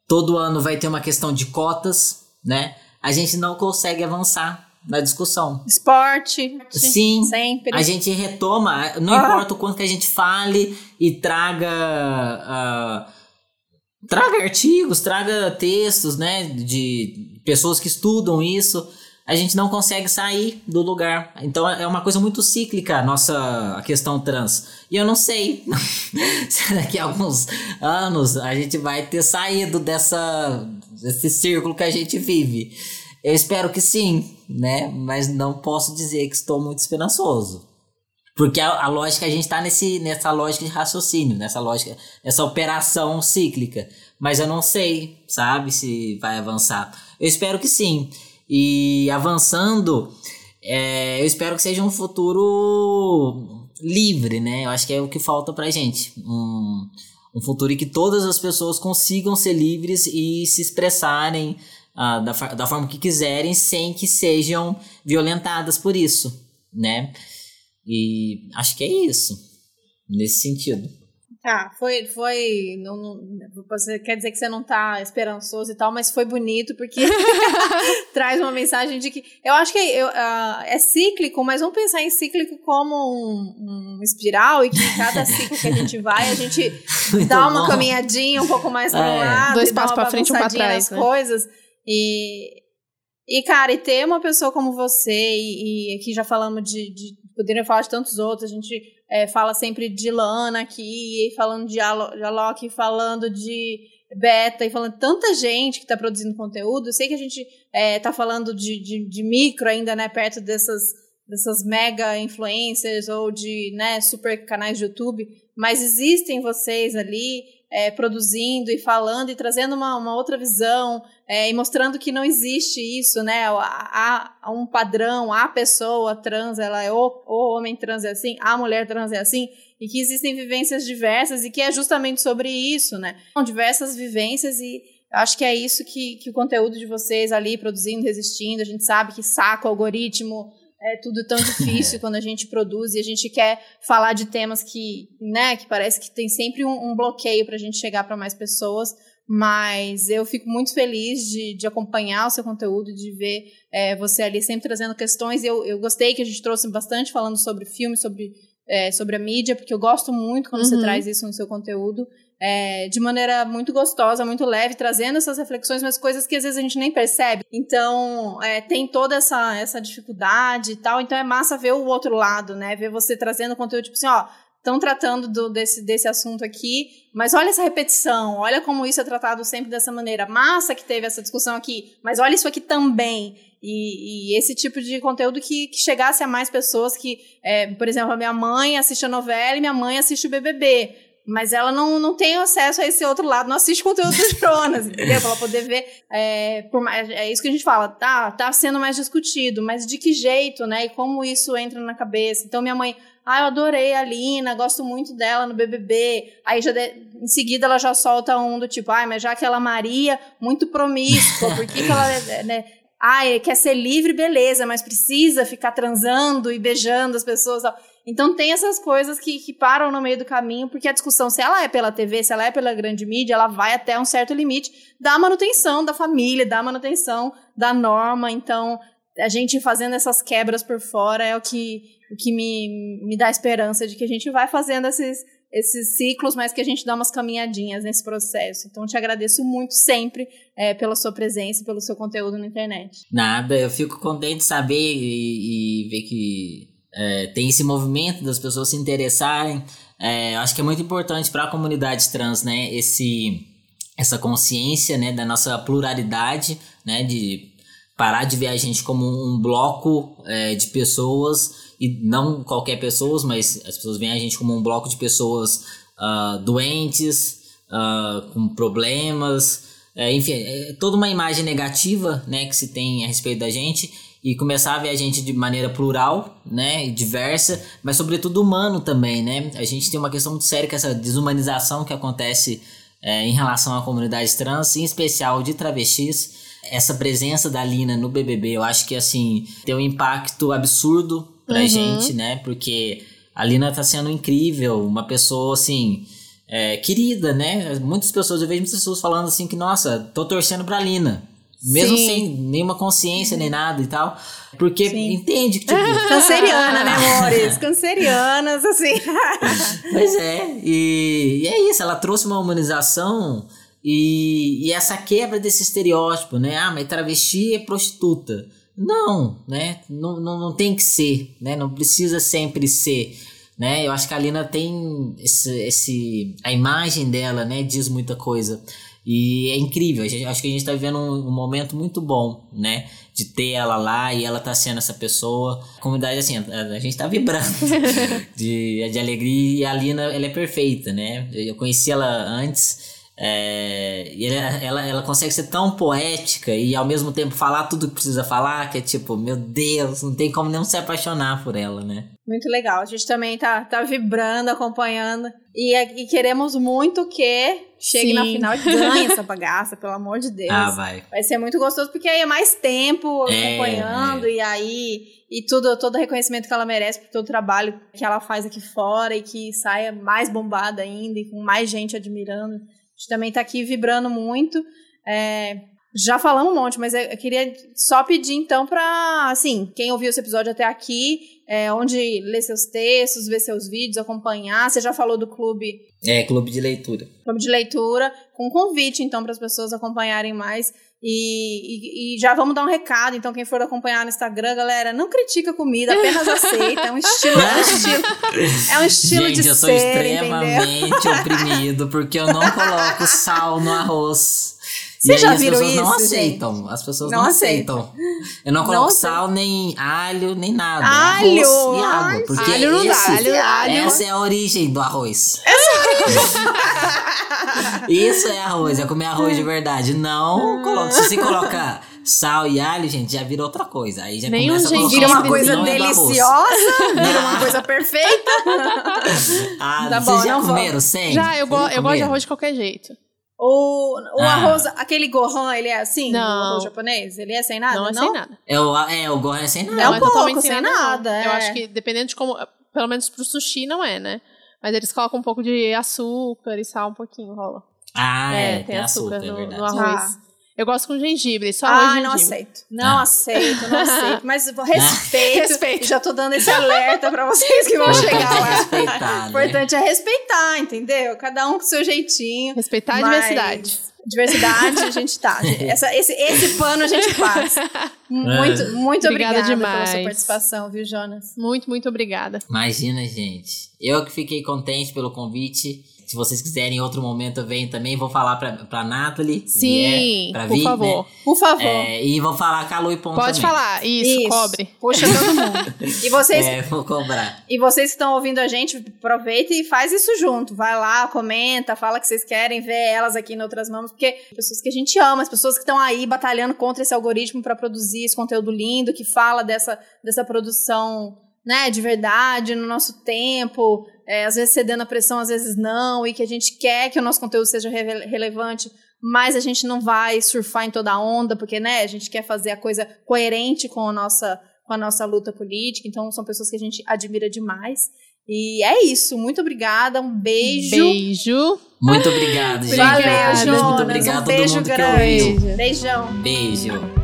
todo ano vai ter uma questão de cotas, né? A gente não consegue avançar na discussão. Esporte. Sim. Sempre. A gente retoma, não ah. importa o quanto que a gente fale e traga. Uh, traga artigos, traga textos, né? De pessoas que estudam isso. A gente não consegue sair do lugar. Então é uma coisa muito cíclica a nossa a questão trans. E eu não sei se daqui a alguns anos a gente vai ter saído dessa, desse círculo que a gente vive. Eu espero que sim, né? Mas não posso dizer que estou muito esperançoso. Porque a, a lógica, a gente está nessa lógica de raciocínio, nessa lógica, nessa operação cíclica. Mas eu não sei, sabe, se vai avançar. Eu espero que sim. E avançando, é, eu espero que seja um futuro livre, né? Eu acho que é o que falta pra gente. Um, um futuro em que todas as pessoas consigam ser livres e se expressarem uh, da, da forma que quiserem sem que sejam violentadas por isso, né? E acho que é isso, nesse sentido. Tá, foi. foi não, não, você quer dizer que você não tá esperançoso e tal, mas foi bonito porque traz uma mensagem de que. Eu acho que eu, uh, é cíclico, mas vamos pensar em cíclico como um, um espiral e que cada ciclo que a gente vai, a gente dá uma bom. caminhadinha um pouco mais para um é. lado, dois passos para frente, um para trás. Né? coisas. E, e, cara, e ter uma pessoa como você, e, e aqui já falamos de, de. Poderia falar de tantos outros, a gente é, fala sempre de Lana aqui, e falando de, Alok, falando de Beta, e falando de tanta gente que está produzindo conteúdo. Eu sei que a gente está é, falando de, de, de, micro ainda, né, perto dessas, dessas mega influencers ou de né, super canais de YouTube, mas existem vocês ali é, produzindo e falando e trazendo uma, uma outra visão é, e mostrando que não existe isso, né? Há, há, um padrão, a pessoa trans, ela é o, o homem trans é assim, a mulher trans é assim, e que existem vivências diversas e que é justamente sobre isso, né? São diversas vivências e acho que é isso que, que o conteúdo de vocês ali produzindo, resistindo, a gente sabe que saca o algoritmo, é tudo tão difícil quando a gente produz e a gente quer falar de temas que, né, que parece que tem sempre um, um bloqueio para a gente chegar para mais pessoas. Mas eu fico muito feliz de, de acompanhar o seu conteúdo, de ver é, você ali sempre trazendo questões. Eu, eu gostei que a gente trouxe bastante falando sobre filme, sobre, é, sobre a mídia, porque eu gosto muito quando uhum. você traz isso no seu conteúdo é, de maneira muito gostosa, muito leve, trazendo essas reflexões, mas coisas que às vezes a gente nem percebe. Então, é, tem toda essa, essa dificuldade e tal. Então, é massa ver o outro lado, né? Ver você trazendo conteúdo, tipo assim, ó, estão tratando do, desse, desse assunto aqui, mas olha essa repetição, olha como isso é tratado sempre dessa maneira. Massa que teve essa discussão aqui, mas olha isso aqui também. E, e esse tipo de conteúdo que, que, chegasse a mais pessoas que, é, por exemplo, a minha mãe assiste a novela e minha mãe assiste o BBB mas ela não, não tem acesso a esse outro lado, não assiste conteúdo dos Jonas, entendeu? Pra ela poder ver, é, mais, é isso que a gente fala, tá, tá sendo mais discutido, mas de que jeito, né, e como isso entra na cabeça. Então, minha mãe, ah, eu adorei a Lina, gosto muito dela no BBB, aí já de, em seguida ela já solta um do tipo, ai, mas já aquela Maria, muito promíscua, por que, que ela, né, ah, quer ser livre, beleza, mas precisa ficar transando e beijando as pessoas. Então tem essas coisas que, que param no meio do caminho, porque a discussão, se ela é pela TV, se ela é pela grande mídia, ela vai até um certo limite da manutenção da família, da manutenção da norma. Então, a gente fazendo essas quebras por fora é o que, o que me, me dá esperança de que a gente vai fazendo esses, esses ciclos, mas que a gente dá umas caminhadinhas nesse processo. Então, te agradeço muito sempre é, pela sua presença pelo seu conteúdo na internet. Nada, eu fico contente de saber e, e ver que é, tem esse movimento das pessoas se interessarem. É, acho que é muito importante para a comunidade trans, né? Esse, essa consciência, né? Da nossa pluralidade, né? De parar de ver a gente como um bloco é, de pessoas e não qualquer pessoas, mas as pessoas veem a gente como um bloco de pessoas uh, doentes, uh, com problemas, é, enfim, é toda uma imagem negativa, né, que se tem a respeito da gente e começar a ver a gente de maneira plural, né, diversa, mas sobretudo humano também, né? A gente tem uma questão muito séria com essa desumanização que acontece é, em relação à comunidade trans, em especial de travestis. Essa presença da Lina no BBB, eu acho que assim tem um impacto absurdo pra uhum. gente, né? Porque a Lina tá sendo incrível, uma pessoa assim. É, querida, né? Muitas pessoas, eu vejo muitas pessoas falando assim que, nossa, tô torcendo pra Lina. Mesmo Sim. sem nenhuma consciência nem nada e tal. Porque Sim. entende que, tipo. Canceriana, né, amores? Cancerianas, assim. pois é. E, e, é isso, ela trouxe uma humanização e, e essa quebra desse estereótipo, né? Ah, mas travesti é prostituta. Não, né? Não, não, não tem que ser, né? Não precisa sempre ser. Né? Eu acho que a Lina tem esse, esse a imagem dela, né, diz muita coisa. E é incrível, gente, acho que a gente está vivendo um, um, momento muito bom, né? De ter ela lá e ela tá sendo essa pessoa. A comunidade, assim, a, a gente tá vibrando de, de alegria e a Lina, ela é perfeita, né? Eu conheci ela antes, É, e ela, ela, ela consegue ser tão poética e ao mesmo tempo falar tudo que precisa falar, que é tipo, meu Deus, não tem como não se apaixonar por ela, né? Muito legal. A gente também tá, tá vibrando, acompanhando. E, e queremos muito que chegue Sim. na final e ganhe essa bagaça, pelo amor de Deus. Ah, vai. Vai ser muito gostoso, porque aí é mais tempo É, acompanhando, e aí. E tudo, todo o reconhecimento que ela merece por todo o trabalho que ela faz aqui fora e que saia mais bombada ainda e com mais gente admirando. A gente também tá aqui vibrando muito. É, já falamos um monte, mas eu queria só pedir então pra, assim, quem ouviu esse episódio até aqui, é, onde ler seus textos, ver seus vídeos, acompanhar. Você já falou do clube É, clube de leitura. clube de leitura, com convite, então, para as pessoas acompanharem mais. E, e- e já vamos dar um recado, então, quem for acompanhar no Instagram, galera, não critica a comida, apenas aceita. É um estilo, é um estilo, é um estilo Gente, de eu sou ser, entendeu? extremamente oprimido porque eu não coloco sal no arroz. Vocês já aí as viram pessoas não isso, aceitam. As pessoas Não não, aceitam. Eu não Não coloco aceitam. sal, nem alho, nem nada. Alho? Arroz e água. Porque alho não dá, alho- alho- Essa é a origem do arroz. Isso é arroz, é comer arroz de verdade. Não coloca. Se você colocar sal e alho, gente, já vira outra coisa. Aí já Nem um começa a colocar Vira uma coisa não é deliciosa, vira uma coisa perfeita. Ah, Tá vocês bom, já não comeram sem? Já, eu, go eu gosto de arroz de qualquer jeito. O, o Ah. arroz, aquele gohan, ele é assim? Não. O arroz japonês? Ele é sem nada? não é sem nada. É o, é, o gorro é sem nada. É um é pouco, totalmente sem não. nada, é. Eu acho que dependendo de como. Pelo menos pro sushi não é, né? Mas eles colocam um pouco de açúcar e sal um pouquinho, rola. Ah, é, tem açúcar, é no, no arroz. Ah. Eu gosto com gengibre, só de não aceito. Não Ah. aceito, não aceito. Mas eu respeito. Respeito. Já tô dando esse alerta pra vocês que vão chegar é lá. respeitar, O né? importante é respeitar, entendeu? Cada um com o seu jeitinho. Respeitar a Mas- diversidade. Diversidade, a gente tá. Essa, esse, esse pano a gente passa. Muito, muito Obrigada obrigada, pela demais. sua participação, viu, Jonas? Muito, muito obrigada. Imagina, gente. Eu que fiquei contente pelo convite. Se vocês quiserem em outro momento, eu venho também. Vou falar pra, pra Nathalie. Sim, vier, pra por vir, favor. né? Por favor. É, e vou falar com a Lu e Ponto Pode também. falar. Isso, cobre. Puxa todo mundo. E vocês, É, vou cobrar. E vocês que estão ouvindo a gente, aproveita e faz isso junto. Vai lá, comenta, fala que vocês querem ver elas aqui em outras mãos, porque pessoas que a gente ama, as pessoas que estão aí batalhando contra esse algoritmo para produzir esse conteúdo lindo, que fala dessa, dessa produção né, de verdade, no nosso tempo, é, às vezes cedendo a pressão, às vezes não, e que a gente quer que o nosso conteúdo seja reve- relevante, mas a gente não vai surfar em toda a onda, porque né, a gente quer fazer a coisa coerente com a nossa com a nossa luta política. Então, são pessoas que a gente admira demais. E é isso. Muito obrigada. Um beijo. Beijo. Muito obrigado, gente. Valeu, Obrigada. Jonas. Muito obrigado um beijo mundo que grande. ouviu. Beijão. Beijo.